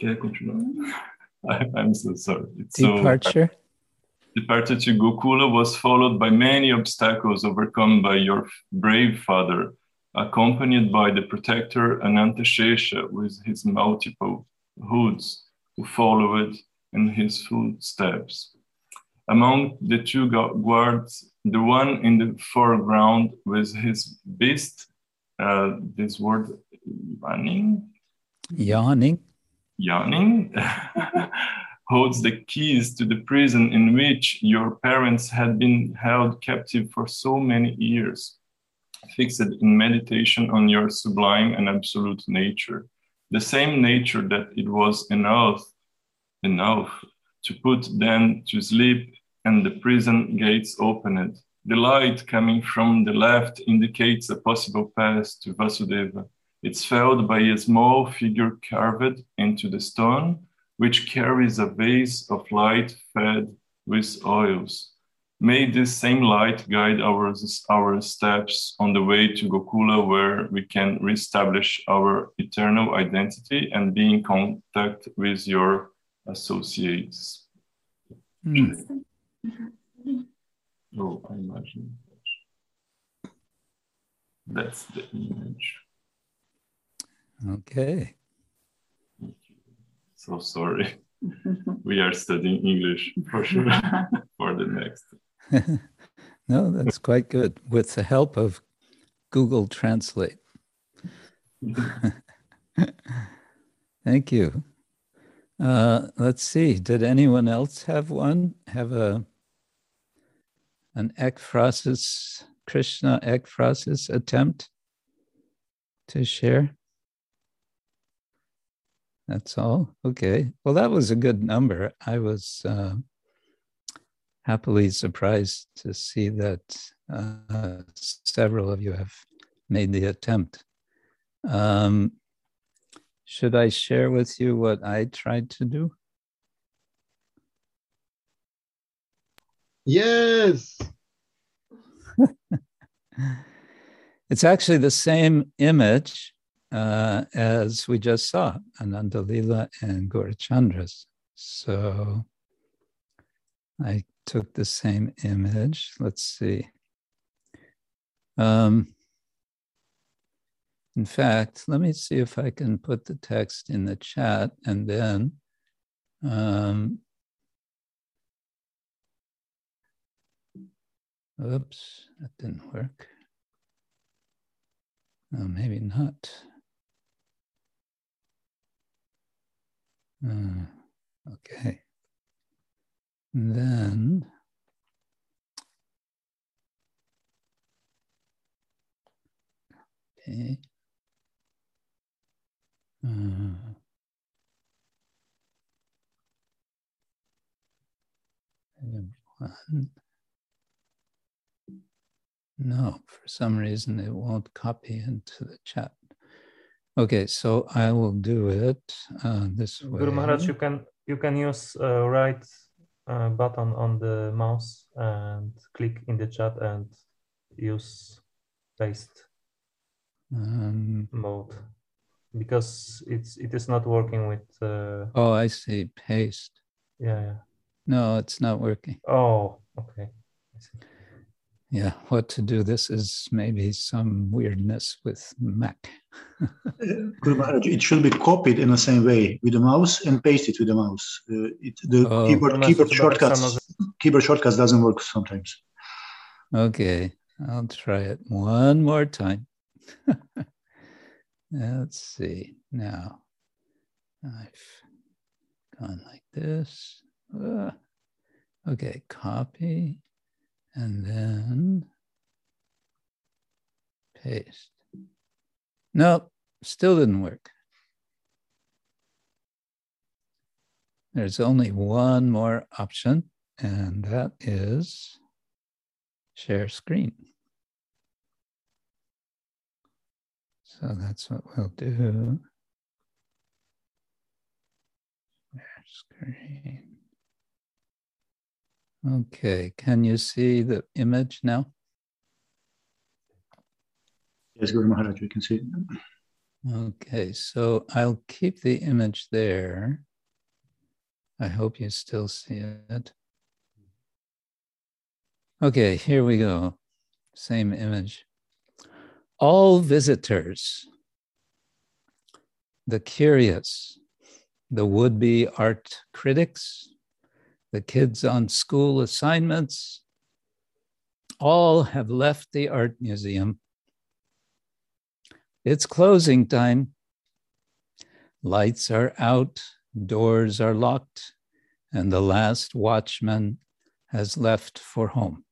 Can I continue? I, am so sorry. It's Departure. So, departure to Gokula was followed by many obstacles overcome by your brave father accompanied by the protector Anantashesha with his multiple hoods, who followed in his footsteps. Among the two guards, the one in the foreground with his beast, uh, this word, yawning? Yawning. Yawning. holds the keys to the prison in which your parents had been held captive for so many years fixed in meditation on your sublime and absolute nature, the same nature that it was enough, enough to put them to sleep and the prison gates opened. The light coming from the left indicates a possible path to Vasudeva. It's filled by a small figure carved into the stone, which carries a vase of light fed with oils. May this same light guide our, our steps on the way to Gokula, where we can reestablish our eternal identity and be in contact with your associates. Mm. Oh, I imagine that's the image. Okay. So sorry. we are studying English for sure for the next. no, that's quite good. With the help of Google Translate. Thank you. Uh, let's see. Did anyone else have one? Have a an ekphrasis, Krishna ekphrasis attempt to share? That's all. Okay. Well, that was a good number. I was uh, happily surprised to see that uh, several of you have made the attempt. Um, should I share with you what I tried to do? Yes. it's actually the same image uh, as we just saw, Ananda Lila and Gaurachandra's. So I took the same image. Let's see. Um, in fact, let me see if I can put the text in the chat and then um, oops, that didn't work. Oh, maybe not. Uh, okay. And then okay. Uh, one. No, for some reason it won't copy into the chat. Okay, so I will do it uh, this way. Guru Maharaj, you can you can use uh, right uh, button on the mouse and click in the chat and use paste um, mode because it's it is not working with. Uh, oh, I see. Paste. Yeah, yeah. No, it's not working. Oh, okay. Yeah, what to do? This is maybe some weirdness with Mac. it should be copied in the same way with the mouse and pasted with the mouse. Uh, it, the oh. keyboard, keyboard shortcuts keyboard shortcuts doesn't work sometimes. Okay, I'll try it one more time. Let's see. Now, I've gone like this. Uh, okay, copy and then paste. Nope, still didn't work. There's only one more option, and that is share screen. So that's what we'll do. Share screen. Okay, can you see the image now? Yes, Guru Maharaj, we can see it. Okay, so I'll keep the image there. I hope you still see it. Okay, here we go. Same image. All visitors, the curious, the would be art critics, the kids on school assignments, all have left the art museum. It's closing time. Lights are out, doors are locked, and the last watchman has left for home.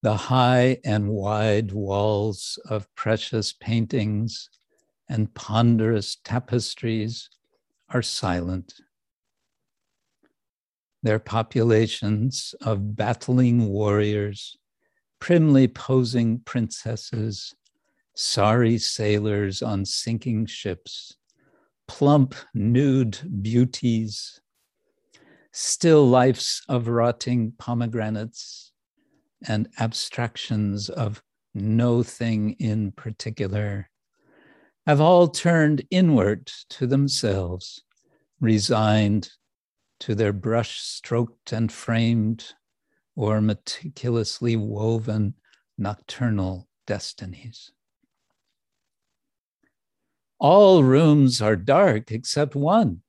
The high and wide walls of precious paintings and ponderous tapestries are silent their populations of battling warriors, primly posing princesses, sorry sailors on sinking ships, plump, nude beauties, still lifes of rotting pomegranates, and abstractions of no thing in particular, have all turned inward to themselves, resigned to their brush stroked and framed or meticulously woven nocturnal destinies. All rooms are dark except one.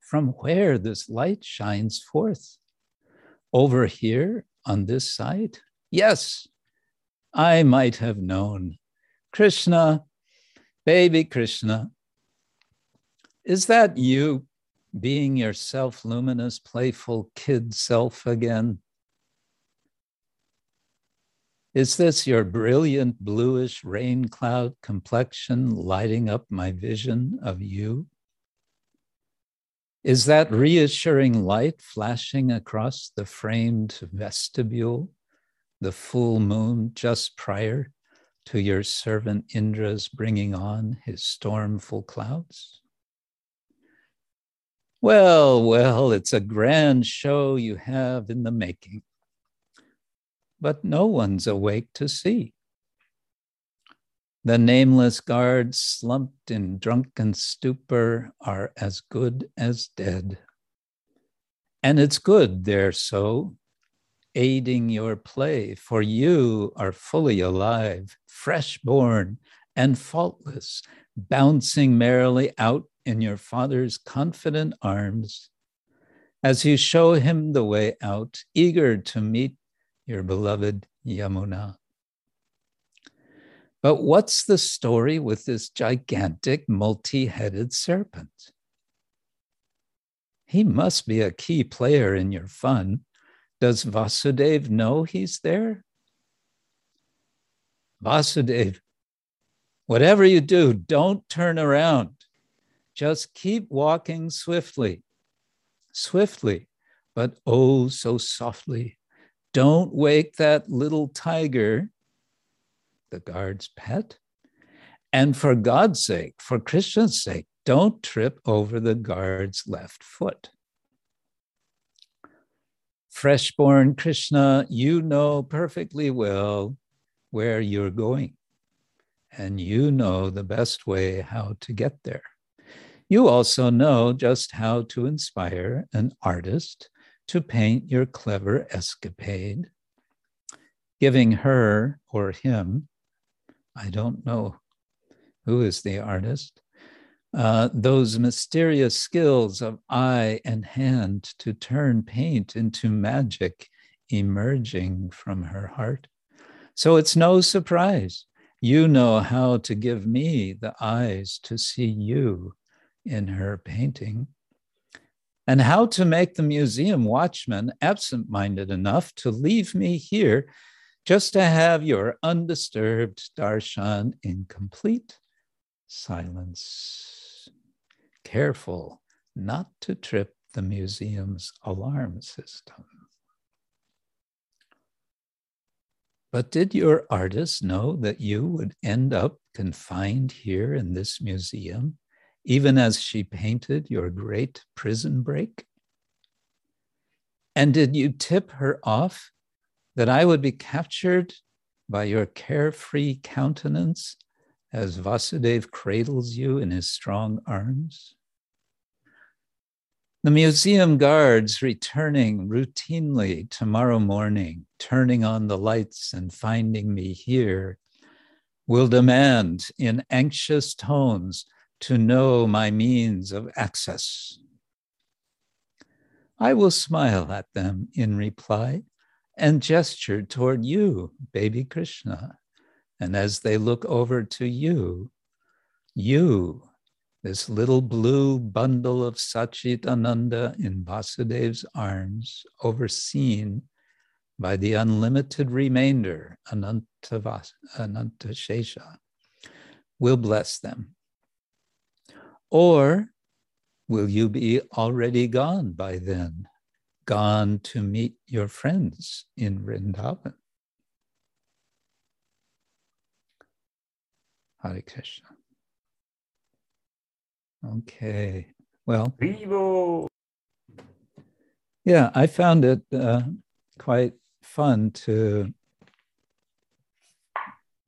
From where this light shines forth? Over here on this side? Yes, I might have known. Krishna, baby Krishna, is that you being your self luminous, playful kid self again? Is this your brilliant bluish rain cloud complexion lighting up my vision of you? Is that reassuring light flashing across the framed vestibule, the full moon just prior to your servant Indra's bringing on his stormful clouds? Well, well, it's a grand show you have in the making. But no one's awake to see. The nameless guards, slumped in drunken stupor, are as good as dead. And it's good they're so, aiding your play, for you are fully alive, fresh born, and faultless, bouncing merrily out in your father's confident arms as you show him the way out, eager to meet your beloved Yamuna. But what's the story with this gigantic multi headed serpent? He must be a key player in your fun. Does Vasudev know he's there? Vasudev, whatever you do, don't turn around. Just keep walking swiftly, swiftly, but oh, so softly. Don't wake that little tiger, the guard's pet. And for God's sake, for Krishna's sake, don't trip over the guard's left foot. Freshborn Krishna, you know perfectly well where you're going, and you know the best way how to get there. You also know just how to inspire an artist to paint your clever escapade, giving her or him, I don't know who is the artist, uh, those mysterious skills of eye and hand to turn paint into magic emerging from her heart. So it's no surprise. You know how to give me the eyes to see you in her painting, and how to make the museum watchman absent minded enough to leave me here just to have your undisturbed darshan in complete silence. Careful not to trip the museum's alarm system. But did your artist know that you would end up confined here in this museum even as she painted your great prison break? And did you tip her off that I would be captured by your carefree countenance as Vasudev cradles you in his strong arms? The museum guards returning routinely tomorrow morning, turning on the lights and finding me here, will demand in anxious tones to know my means of access. I will smile at them in reply and gesture toward you, baby Krishna. And as they look over to you, you, this little blue bundle of Sachidananda in Vasudev's arms, overseen by the unlimited remainder, Ananta, Ananta Shesha, will bless them or will you be already gone by then, gone to meet your friends in Vrindavan? Hare Krishna. Okay. Well, Vivo. Yeah, I found it uh, quite fun to,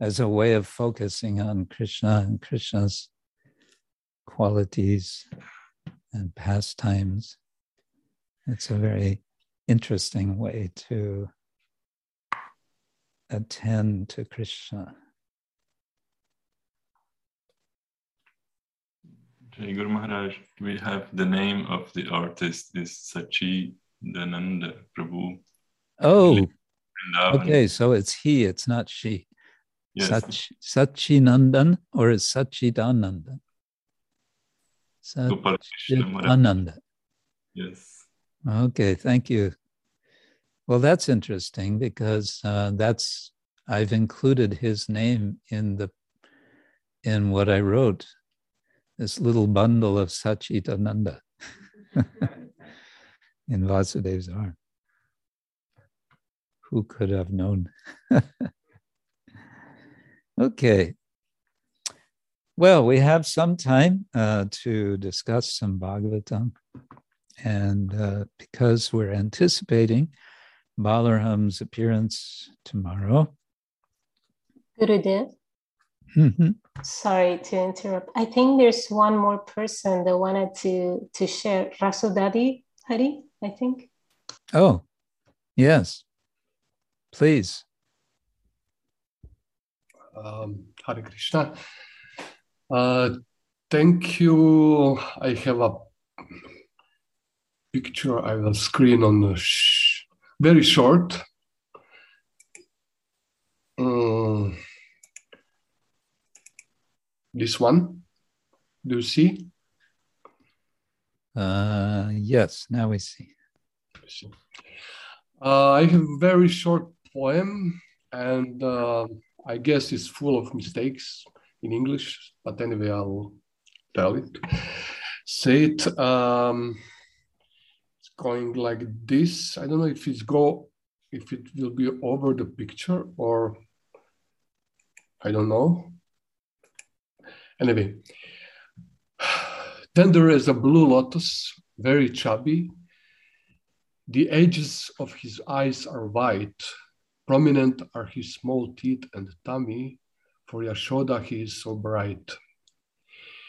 as a way of focusing on Krishna and Krishna's qualities and pastimes. It's a very interesting way to attend to Krishna. Jai Guru Maharaj, we have the name of the artist is Sachi Dananda Prabhu. Oh, okay, so it's he, it's not she. Yes. Sach, Nandan or is Sachidanandan? Ananda. Yes. Okay, thank you. Well, that's interesting because uh, that's I've included his name in the in what I wrote, this little bundle of Sachidananda in Vasudev's arm. Who could have known? okay, well, we have some time uh, to discuss some Bhagavatam. And uh, because we're anticipating Balaram's appearance tomorrow. Gurudev. Mm-hmm. Sorry to interrupt. I think there's one more person that wanted to, to share. Rasodadi Hari, I think. Oh, yes. Please. Um, Hare Krishna. Uh, thank you. I have a picture I will screen on the sh- very short. Um, this one, do you see? Uh, yes, now we see. Uh, I have a very short poem, and uh, I guess it's full of mistakes in English, but anyway, I'll tell it. Say it. Um, it's going like this. I don't know if it's go, if it will be over the picture or I don't know. Anyway, tender as a blue lotus, very chubby. The edges of his eyes are white. Prominent are his small teeth and tummy. For Yashoda, he is so bright.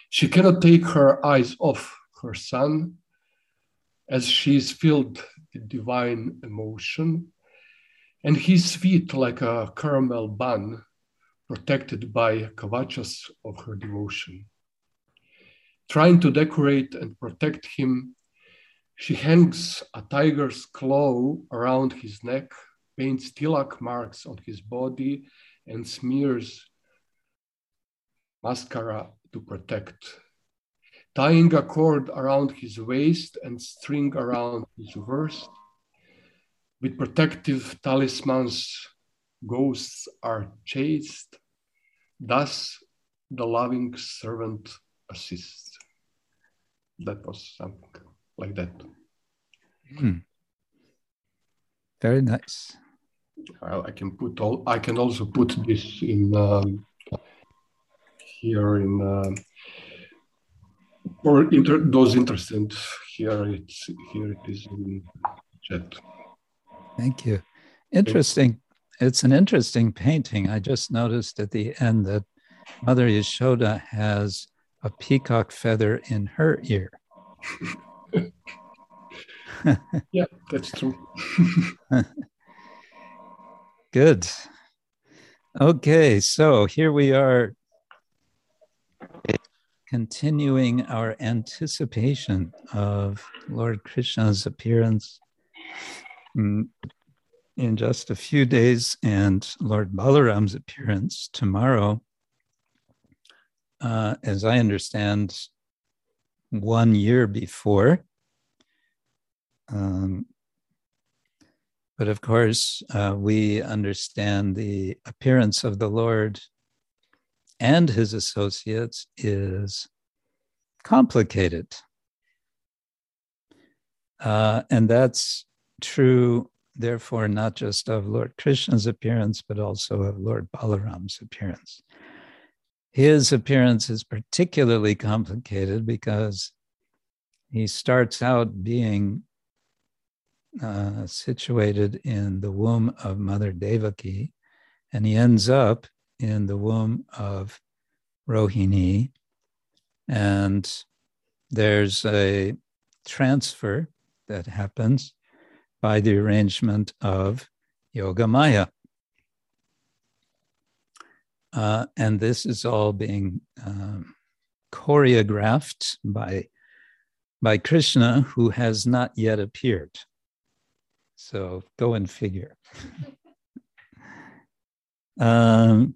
She cannot take her eyes off her son as she is filled with divine emotion. And he's sweet like a caramel bun, protected by kavachas of her devotion. Trying to decorate and protect him, she hangs a tiger's claw around his neck, paints tilak marks on his body, and smears mascara to protect. Tying a cord around his waist and string around his wrist. With protective talismans, ghosts are chased. Thus, the loving servant assists. That was something like that. Hmm. Very nice. I can put all. I can also put this in um, here in uh, for inter those interested. Here it's here it is in chat. Thank you. Interesting. It's an interesting painting. I just noticed at the end that Mother Yashoda has a peacock feather in her ear. yeah, that's true. Good. Okay, so here we are continuing our anticipation of Lord Krishna's appearance in just a few days and Lord Balaram's appearance tomorrow. Uh, as I understand, one year before. Um, but of course, uh, we understand the appearance of the Lord and his associates is complicated. Uh, and that's true, therefore, not just of Lord Krishna's appearance, but also of Lord Balaram's appearance. His appearance is particularly complicated because he starts out being uh, situated in the womb of Mother Devaki, and he ends up in the womb of Rohini. And there's a transfer that happens by the arrangement of Yoga Maya. Uh, and this is all being um, choreographed by, by Krishna, who has not yet appeared. So go and figure. um,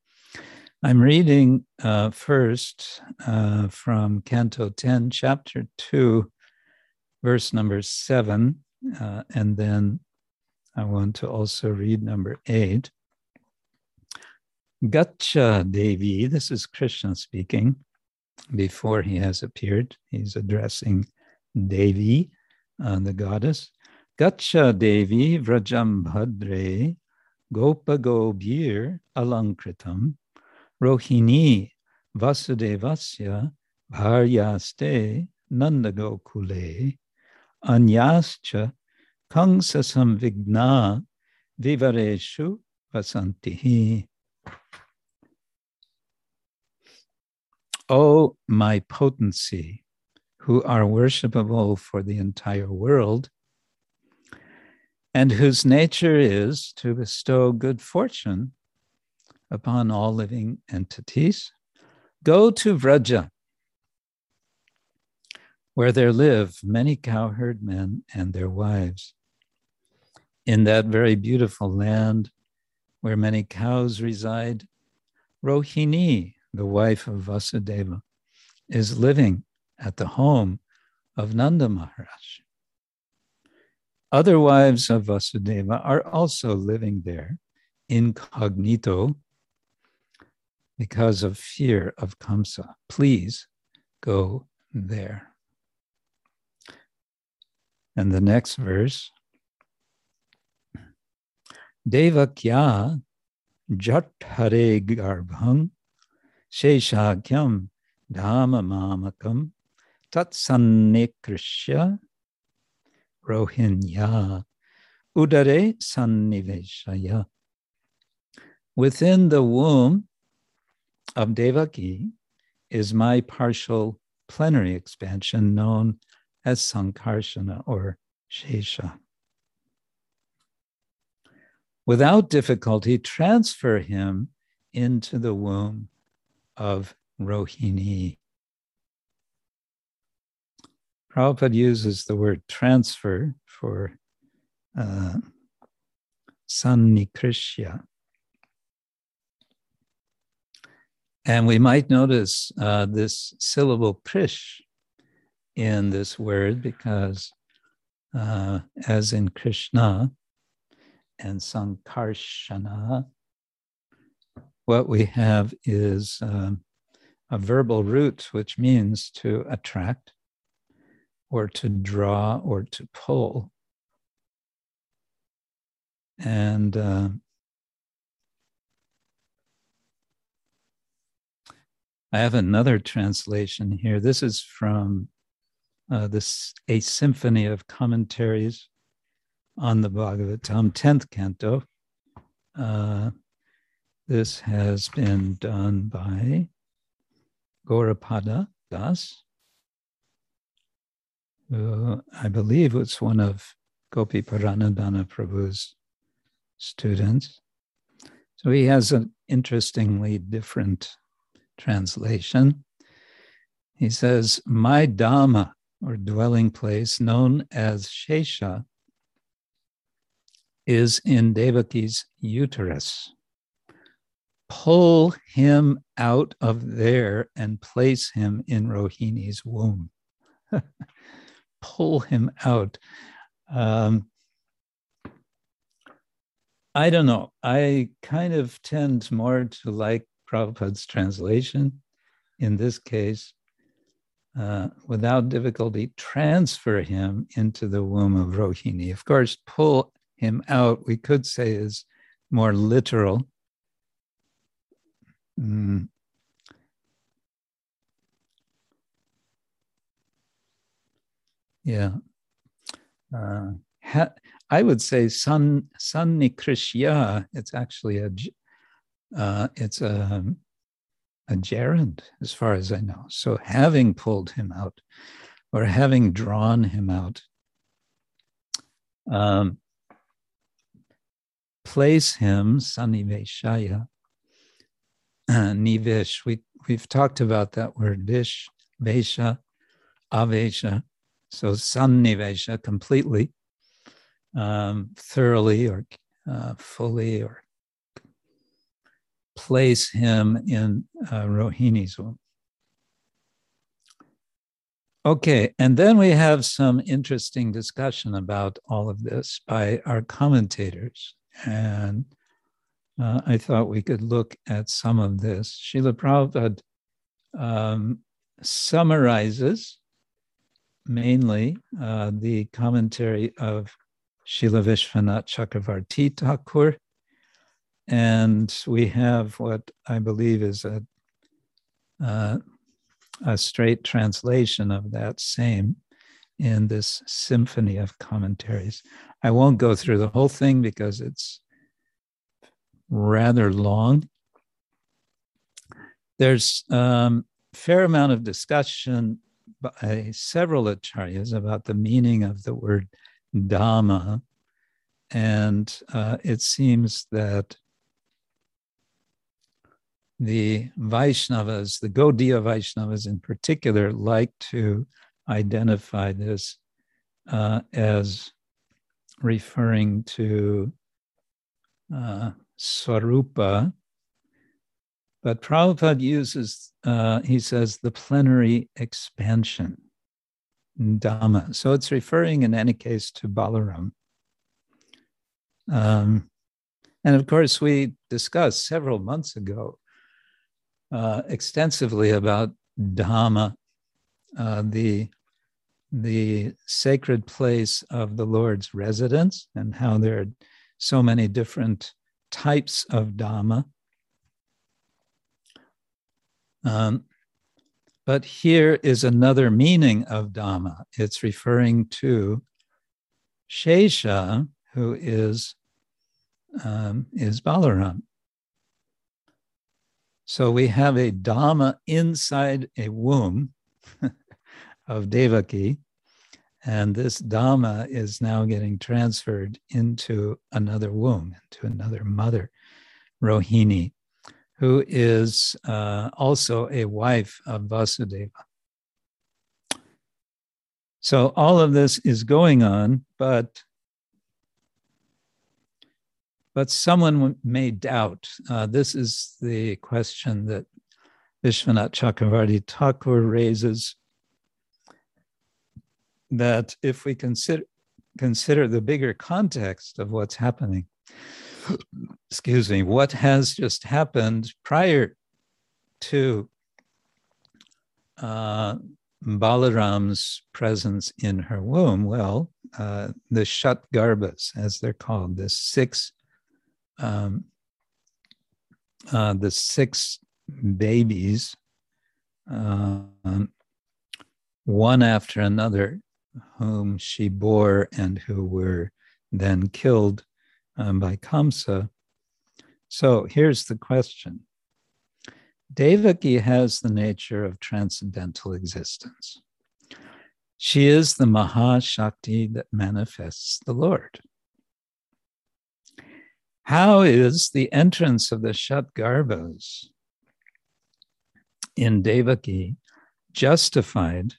I'm reading uh, first uh, from Canto 10, Chapter 2, verse number 7, uh, and then I want to also read number 8. Gacha Devi, this is Krishna speaking before he has appeared. He's addressing Devi, uh, the goddess. Gacha Devi Vrajam Bhadre Gopa Gobir Alankritam Rohini Vasudevasya Bharyaste Nandagokule Anyascha Kangsa Samvigna Vivareshu Vasantihi. O my potency, who are worshipable for the entire world, and whose nature is to bestow good fortune upon all living entities, go to Vraja, where there live many cowherd men and their wives. In that very beautiful land where many cows reside, Rohini, the wife of Vasudeva, is living at the home of Nanda Maharaj. Other wives of Vasudeva are also living there incognito because of fear of Kamsa. Please go there. And the next verse Devakya Jathare Garbhang Sheshakyam Dhama Mamakam Tatsannikrishya Rohinya Udare Sanniveshaya. Within the womb of Devaki is my partial plenary expansion known as Sankarshana or Shesha. Without difficulty, transfer him into the womb of Rohini. Prabhupada uses the word transfer for uh, sannikrishya. And we might notice uh, this syllable krish in this word because, uh, as in Krishna and Sankarshana, what we have is um, a verbal root, which means to attract or to draw or to pull. And uh, I have another translation here. This is from uh, this a symphony of commentaries on the Bhagavatam, 10th canto. Uh, this has been done by Gaurapada Das. who I believe it's one of Gopi Paranadhana Prabhu's students. So he has an interestingly different translation. He says, My Dhama, or dwelling place, known as Shesha, is in Devaki's uterus pull him out of there and place him in Rohini's womb. pull him out. Um, I don't know. I kind of tend more to like Prabhupada's translation. In this case, uh, without difficulty, transfer him into the womb of Rohini. Of course, pull him out, we could say, is more literal Mm. Yeah. Uh, ha, I would say sun sannikrishya. It's actually a uh, it's a a gerund as far as I know. So having pulled him out, or having drawn him out, um, place him sanniveshaya nivish. We we've talked about that word vish, vesha, avesha. So sannivesha, completely, um, thoroughly, or uh, fully, or place him in uh, Rohini's womb. Okay, and then we have some interesting discussion about all of this by our commentators. And uh, I thought we could look at some of this. Srila Prabhupada um, summarizes mainly uh, the commentary of Srila Vishwanath Chakravarti Thakur, And we have what I believe is a, uh, a straight translation of that same in this symphony of commentaries. I won't go through the whole thing because it's rather long. There's a um, fair amount of discussion by several acharyas about the meaning of the word Dhama. And uh, it seems that the Vaishnavas, the Gaudiya Vaishnavas in particular, like to identify this uh, as referring to uh, Swarupa. But Prabhupada uses, uh, he says, the plenary expansion, Dhama. So it's referring in any case to Balaram. Um, and of course, we discussed several months ago uh, extensively about Dhama, uh, the the sacred place of the Lord's residence, and how there are so many different types of Dhama. Um, but here is another meaning of Dhama. It's referring to Shesha, who is, um, is Balaram. So we have a Dhama inside a womb of Devaki, and this Dhama is now getting transferred into another womb, into another mother, Rohini, who is uh, also a wife of Vasudeva. So all of this is going on, but but someone may doubt. Uh, this is the question that Vishwanath Chakravarti Thakur raises that if we consider consider the bigger context of what's happening, excuse me, what has just happened prior to uh, Balaram's presence in her womb, well, uh, the Shat Garbhas, as they're called, the six, um, uh, the six babies, um, one after another, whom she bore and who were then killed um, by Kamsa. So here's the question Devaki has the nature of transcendental existence. She is the Mahashakti that manifests the Lord. How is the entrance of the Shatgarbhas in Devaki justified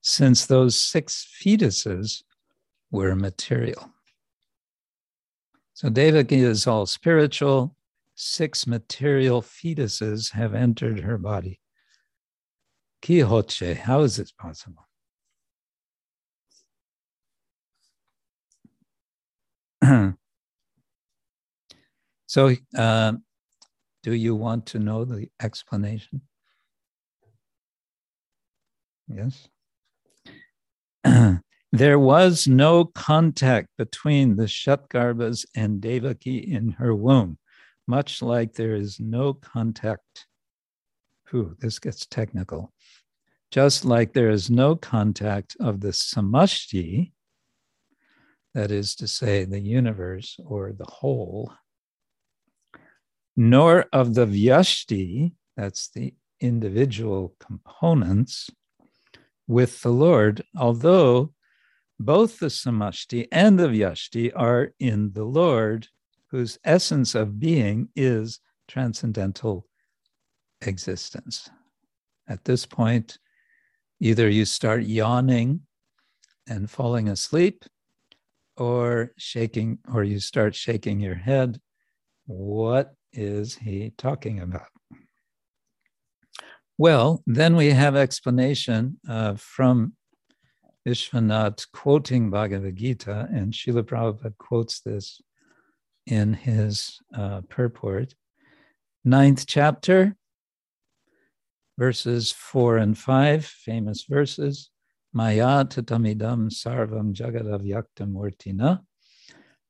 since those six fetuses were material. So Devaki is all spiritual. Six material fetuses have entered her body. Kihoche, how is this possible? So, uh, do you want to know the explanation? Yes? there was no contact between the Shatgarbhas and Devaki in her womb, much like there is no contact. Whew, this gets technical. Just like there is no contact of the samashti, that is to say, the universe or the whole, nor of the vyashti, that's the individual components, with the Lord, although both the samashti and the vyashti are in the Lord, whose essence of being is transcendental existence. At this point, either you start yawning and falling asleep, or shaking, or you start shaking your head. What is he talking about? Well, then we have explanation uh, from Vishwanath quoting Bhagavad Gita, and Srila Prabhupada quotes this in his uh, purport. Ninth chapter, verses four and five, famous verses. Maya tatamidam sarvam jagadavyaktam murtina.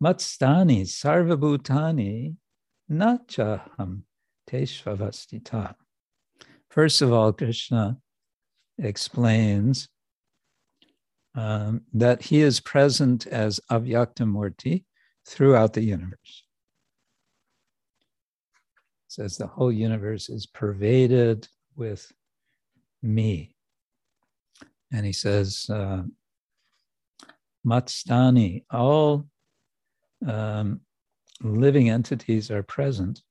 Matstani sarvabhutani nachaham teshvavastita. First of all, Krishna explains um, that he is present as Avyaktamurti throughout the universe. Says the whole universe is pervaded with me. And he says, uh, Matstani, all um, living entities are present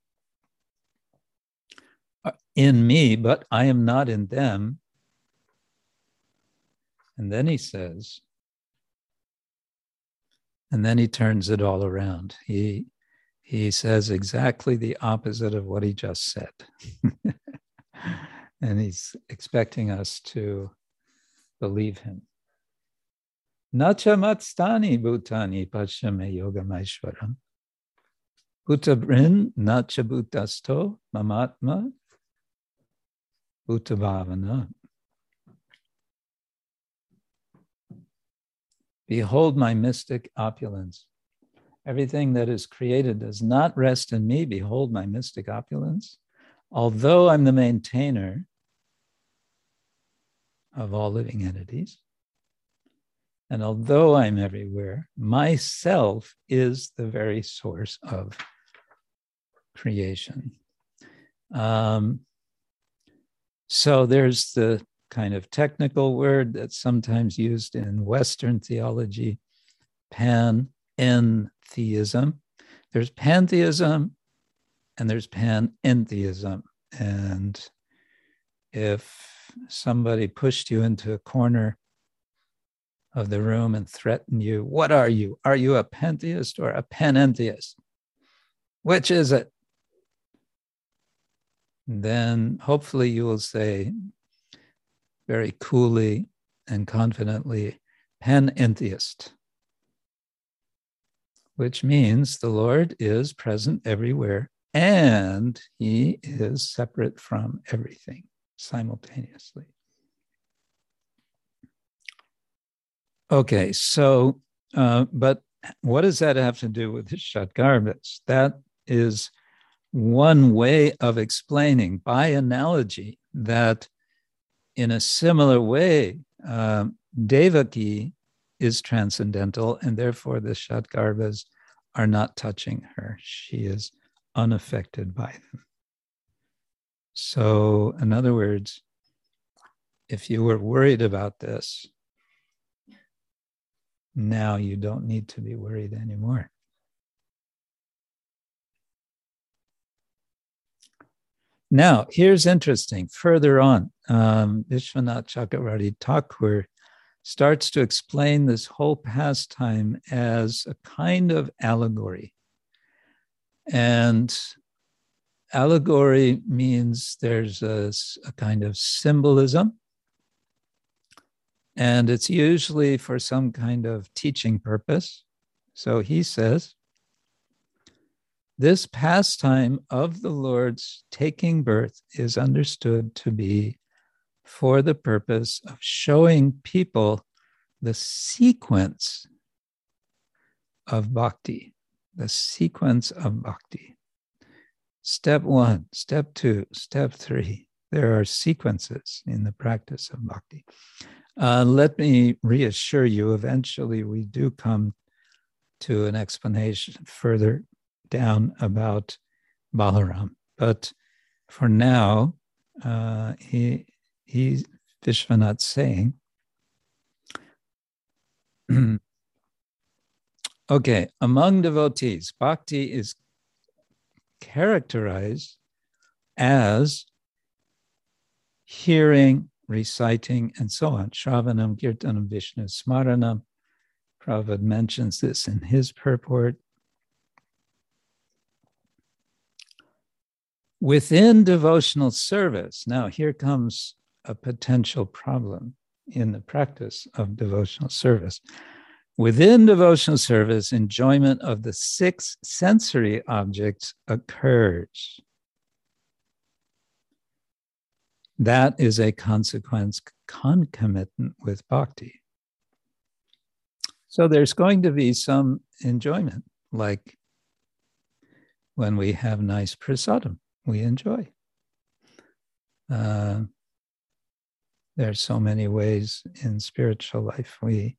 in me, but I am not in them. And then he says, and then he turns it all around. He he says exactly the opposite of what he just said. and he's expecting us to believe him. Nacha matstani bhutani pachame yogamaishwaram. Bhutabrin nacha bhutasto mamatma bhutabhavana. Behold my mystic opulence. Everything that is created does not rest in me. Behold my mystic opulence. Although I'm the maintainer of all living entities, and although I'm everywhere, myself is the very source of creation. Um, so there's the kind of technical word that's sometimes used in Western theology, panentheism. There's pantheism and there's panentheism. And if somebody pushed you into a corner of the room and threatened you, what are you? Are you a pantheist or a panentheist? Which is it? Then hopefully you will say, very coolly and confidently panentheist, which means the Lord is present everywhere and he is separate from everything simultaneously. Okay, so, uh, but what does that have to do with the Shatgarbhas? That is one way of explaining by analogy that in a similar way, um, Devaki is transcendental, and therefore the Shatgarbhas are not touching her. She is unaffected by them. So, in other words, if you were worried about this, now you don't need to be worried anymore. Now, here's interesting. Further on, um, Vishwanath Chakravarti Thakur starts to explain this whole pastime as a kind of allegory. And allegory means there's a, a kind of symbolism, and it's usually for some kind of teaching purpose. So he says, this pastime of the Lord's taking birth is understood to be for the purpose of showing people the sequence of bhakti, the sequence of bhakti. Step one, step two, step three. There are sequences in the practice of bhakti. Uh, let me reassure you, eventually we do come to an explanation further down about Balaram. But for now, uh, he he Vishwanath saying, okay, among devotees, bhakti is characterized as hearing, reciting, and so on. Shravanam, Kirtanam, Vishnu, Smaranam. Prabhupada mentions this in his purport. Within devotional service, now here comes a potential problem in the practice of devotional service. Within devotional service, enjoyment of the six sensory objects occurs. That is a consequence concomitant with bhakti. So there's going to be some enjoyment like when we have nice prasadam, we enjoy. Uh, there are so many ways in spiritual life we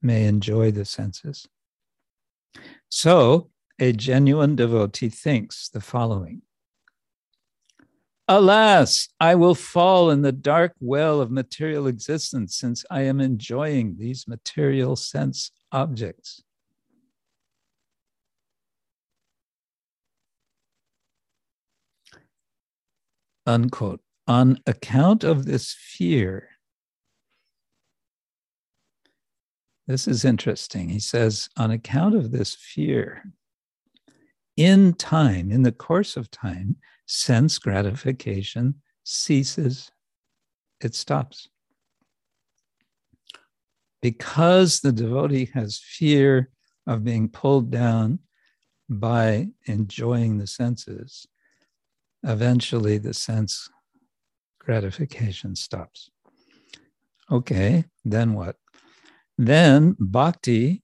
may enjoy the senses. So, a genuine devotee thinks the following Alas, I will fall in the dark well of material existence since I am enjoying these material sense objects. Unquote. On account of this fear, this is interesting. He says, on account of this fear, in time, in the course of time, sense gratification ceases, it stops. Because the devotee has fear of being pulled down by enjoying the senses, eventually the sense gratification stops. Okay, then what? Then bhakti,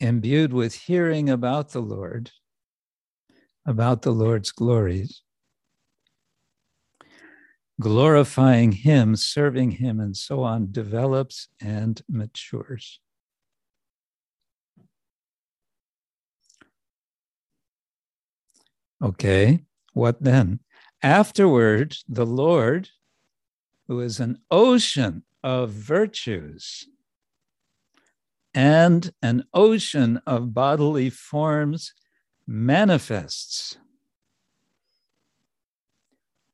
imbued with hearing about the Lord, about the Lord's glories, glorifying Him, serving Him, and so on, develops and matures. Okay, what then? Afterward, the Lord, who is an ocean of virtues and an ocean of bodily forms, manifests.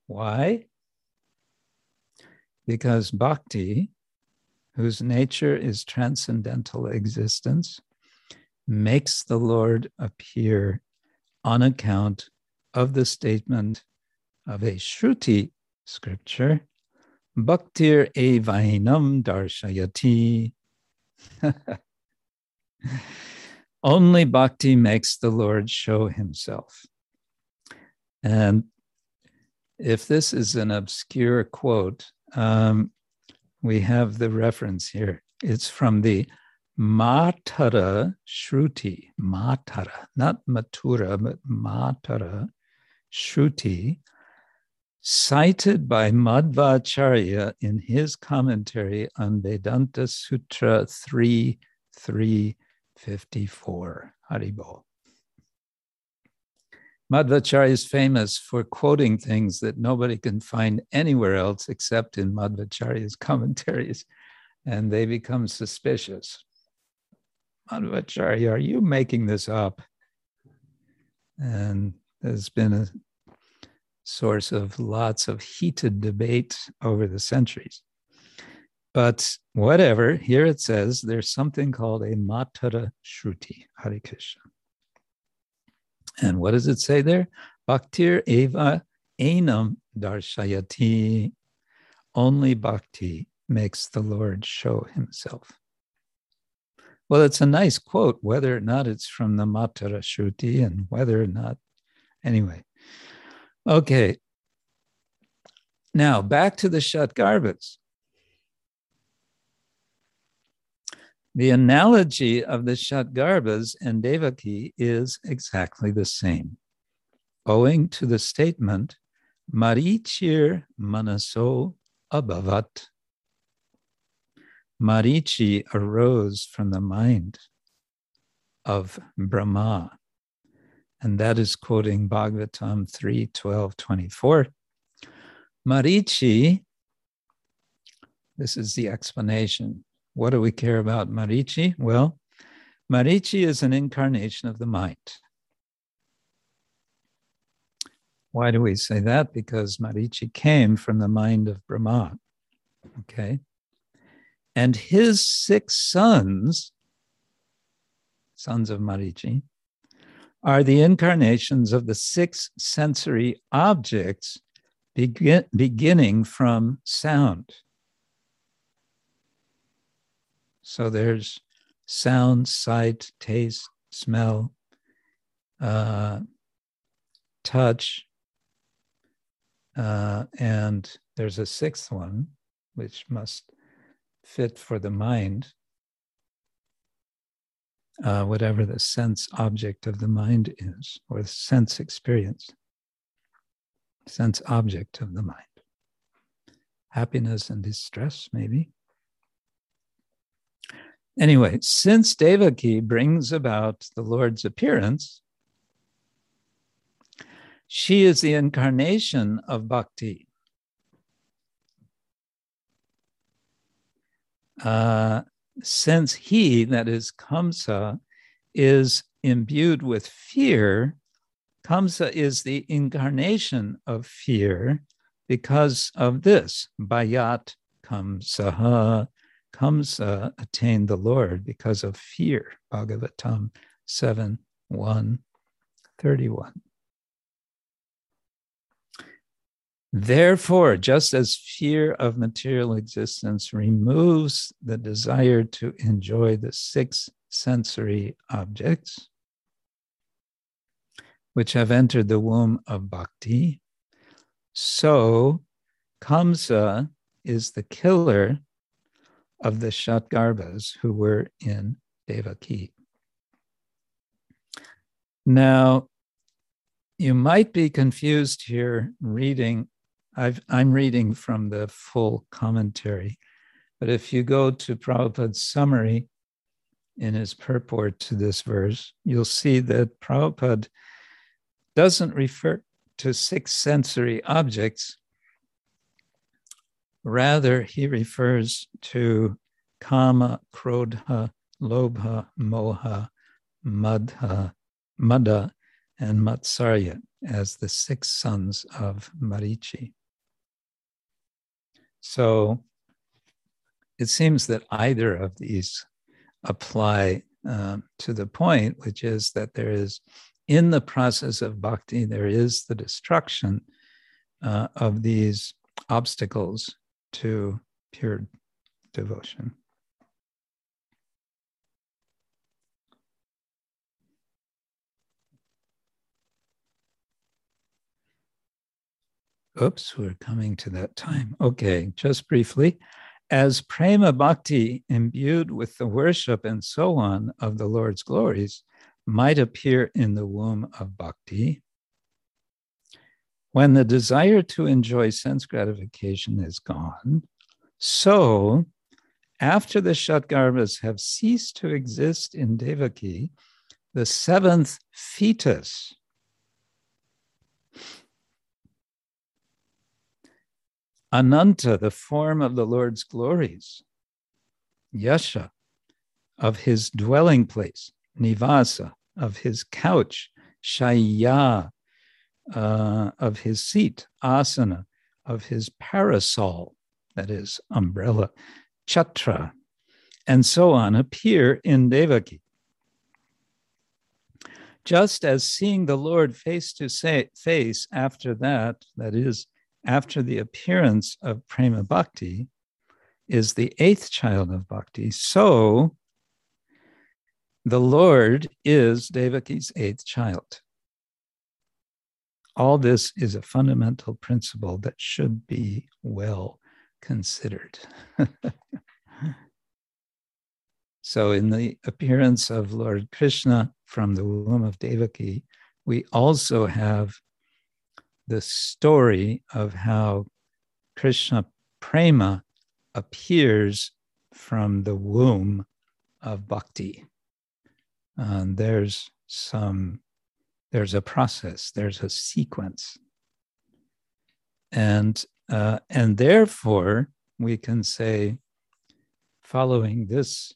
Why? Because bhakti, whose nature is transcendental existence, makes the Lord appear on account of the statement of a Shruti scripture, Bhaktir evainam darshayati. Only bhakti makes the Lord show himself. And if this is an obscure quote, um, we have the reference here. It's from the Matara Shruti, Matara, not Matura, but Matara Shruti, cited by Madhvacharya in his commentary on Vedanta Sutra 3354. Haribol. Madhvacharya is famous for quoting things that nobody can find anywhere else except in Madhvacharya's commentaries, and they become suspicious. Madhvacharya, are you making this up? And there's been a source of lots of heated debate over the centuries. But whatever, here it says there's something called a Matara Shruti, Hare Krishna. And what does it say there? Bhaktir Eva Enam Darshayati. Only bhakti makes the Lord show himself. Well, it's a nice quote, whether or not it's from the Matara Shruti and whether or not, anyway. Okay. Now back to the Shatgarbhas. The analogy of the Shatgarbhas and Devaki is exactly the same, owing to the statement, Marichir Manaso Abhavat. Marichi arose from the mind of Brahma. And that is quoting Bhagavatam 3 12 24. Marichi, this is the explanation. What do we care about Marichi? Well, Marichi is an incarnation of the mind. Why do we say that? Because Marichi came from the mind of Brahma. Okay. And his six sons, sons of Marichi, are the incarnations of the six sensory objects begin, beginning from sound. So there's sound, sight, taste, smell, uh, touch, uh, and there's a sixth one, which must fit for the mind. Uh, whatever the sense object of the mind is, or the sense experience, sense object of the mind. Happiness and distress, maybe. Anyway, since Devaki brings about the Lord's appearance, she is the incarnation of bhakti. Uh, since he, that is Kamsa, is imbued with fear, Kamsa is the incarnation of fear because of this. Bayat Kamsaha. Kamsa attained the Lord because of fear. Bhagavatam 7 1 31. Therefore, just as fear of material existence removes the desire to enjoy the six sensory objects, which have entered the womb of bhakti, so Kamsa is the killer of the Shatgarbhas who were in Devaki. Now, you might be confused here reading I've, I'm reading from the full commentary, but if you go to Prabhupada's summary in his purport to this verse, you'll see that Prabhupada doesn't refer to six sensory objects. Rather, he refers to kama, krodha, lobha, moha, madha, mada, and matsarya as the six sons of Marichi. So it seems that either of these apply um, to the point, which is that there is, in the process of bhakti, there is the destruction uh, of these obstacles to pure devotion. Oops, we're coming to that time. Okay, just briefly. As prema bhakti, imbued with the worship and so on of the Lord's glories, might appear in the womb of bhakti, when the desire to enjoy sense gratification is gone, so after the Shatgarbhas have ceased to exist in Devaki, the seventh fetus Ananta, the form of the Lord's glories, Yasha, of his dwelling place, Nivasa, of his couch, Shaya, uh, of his seat, Asana, of his parasol, that is, umbrella, Chatra, and so on, appear in Devaki. Just as seeing the Lord face to face after that, that is, after the appearance of Prema Bhakti, is the eighth child of Bhakti. So the Lord is Devaki's eighth child. All this is a fundamental principle that should be well considered. so, in the appearance of Lord Krishna from the womb of Devaki, we also have the story of how Krishna Prema appears from the womb of bhakti. And there's some, there's a process, there's a sequence. And, uh, and therefore, we can say, following this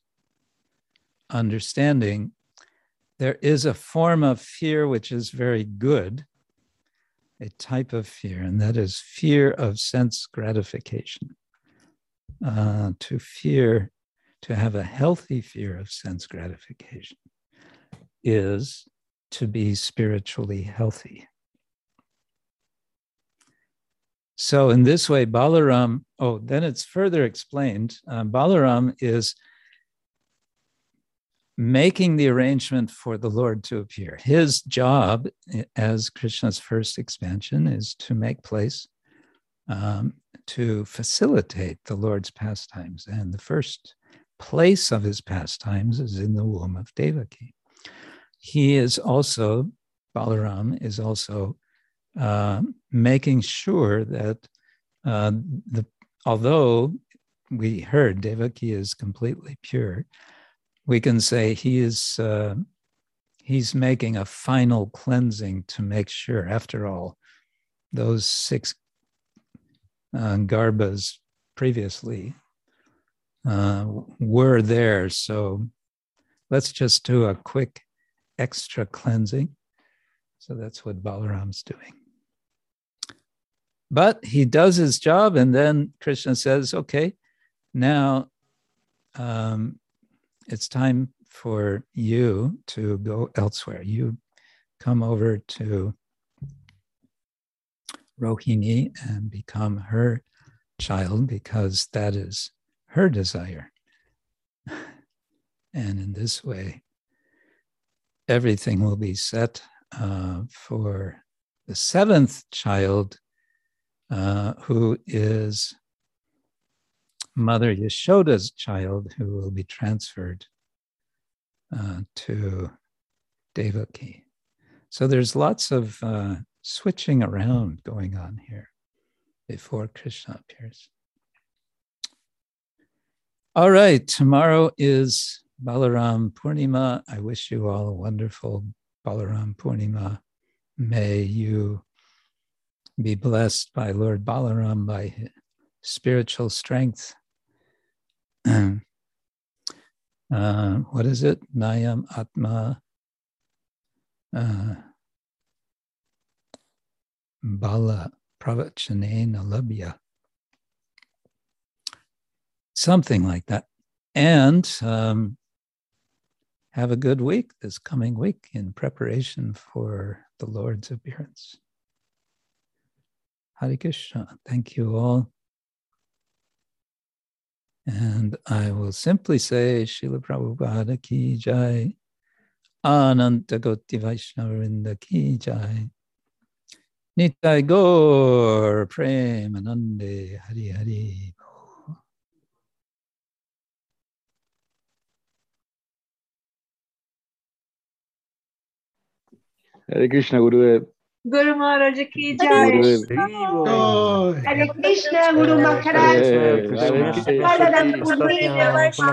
understanding, there is a form of fear which is very good a type of fear, and that is fear of sense gratification. Uh, to fear, to have a healthy fear of sense gratification, is to be spiritually healthy. So, in this way, Balaram, oh, then it's further explained. Uh, Balaram is making the arrangement for the Lord to appear. His job as Krishna's first expansion is to make place um, to facilitate the Lord's pastimes. And the first place of his pastimes is in the womb of Devaki. He is also, Balaram is also uh, making sure that uh, the although we heard Devaki is completely pure, we can say he is uh, he's making a final cleansing to make sure. After all, those six uh, garbhas previously uh, were there, so let's just do a quick extra cleansing. So that's what Balaram's doing. But he does his job, and then Krishna says, okay, now um, it's time for you to go elsewhere. You come over to Rohini and become her child because that is her desire. And in this way, everything will be set uh, for the seventh child uh, who is Mother Yashoda's child, who will be transferred uh, to Devaki. So there's lots of uh, switching around going on here before Krishna appears. All right, tomorrow is Balaram Purnima. I wish you all a wonderful Balaram Purnima. May you be blessed by Lord Balaram, by spiritual strength. Uh, what is it? Nayam Atma uh, Bala Pravachanena Labhya. Something like that. And um, have a good week this coming week in preparation for the Lord's appearance. Hare Krishna. Thank you all. And I will simply say, Srila Prabhupada ki jai, Ananta Koti Vaishnavinda ki jai, Nitai Gaur Premanande Hari Hari. Hare Krishna Gurudev. Guru Maharaj ki jai. Hare Krishna Guru Maharaj. Hare Krishna.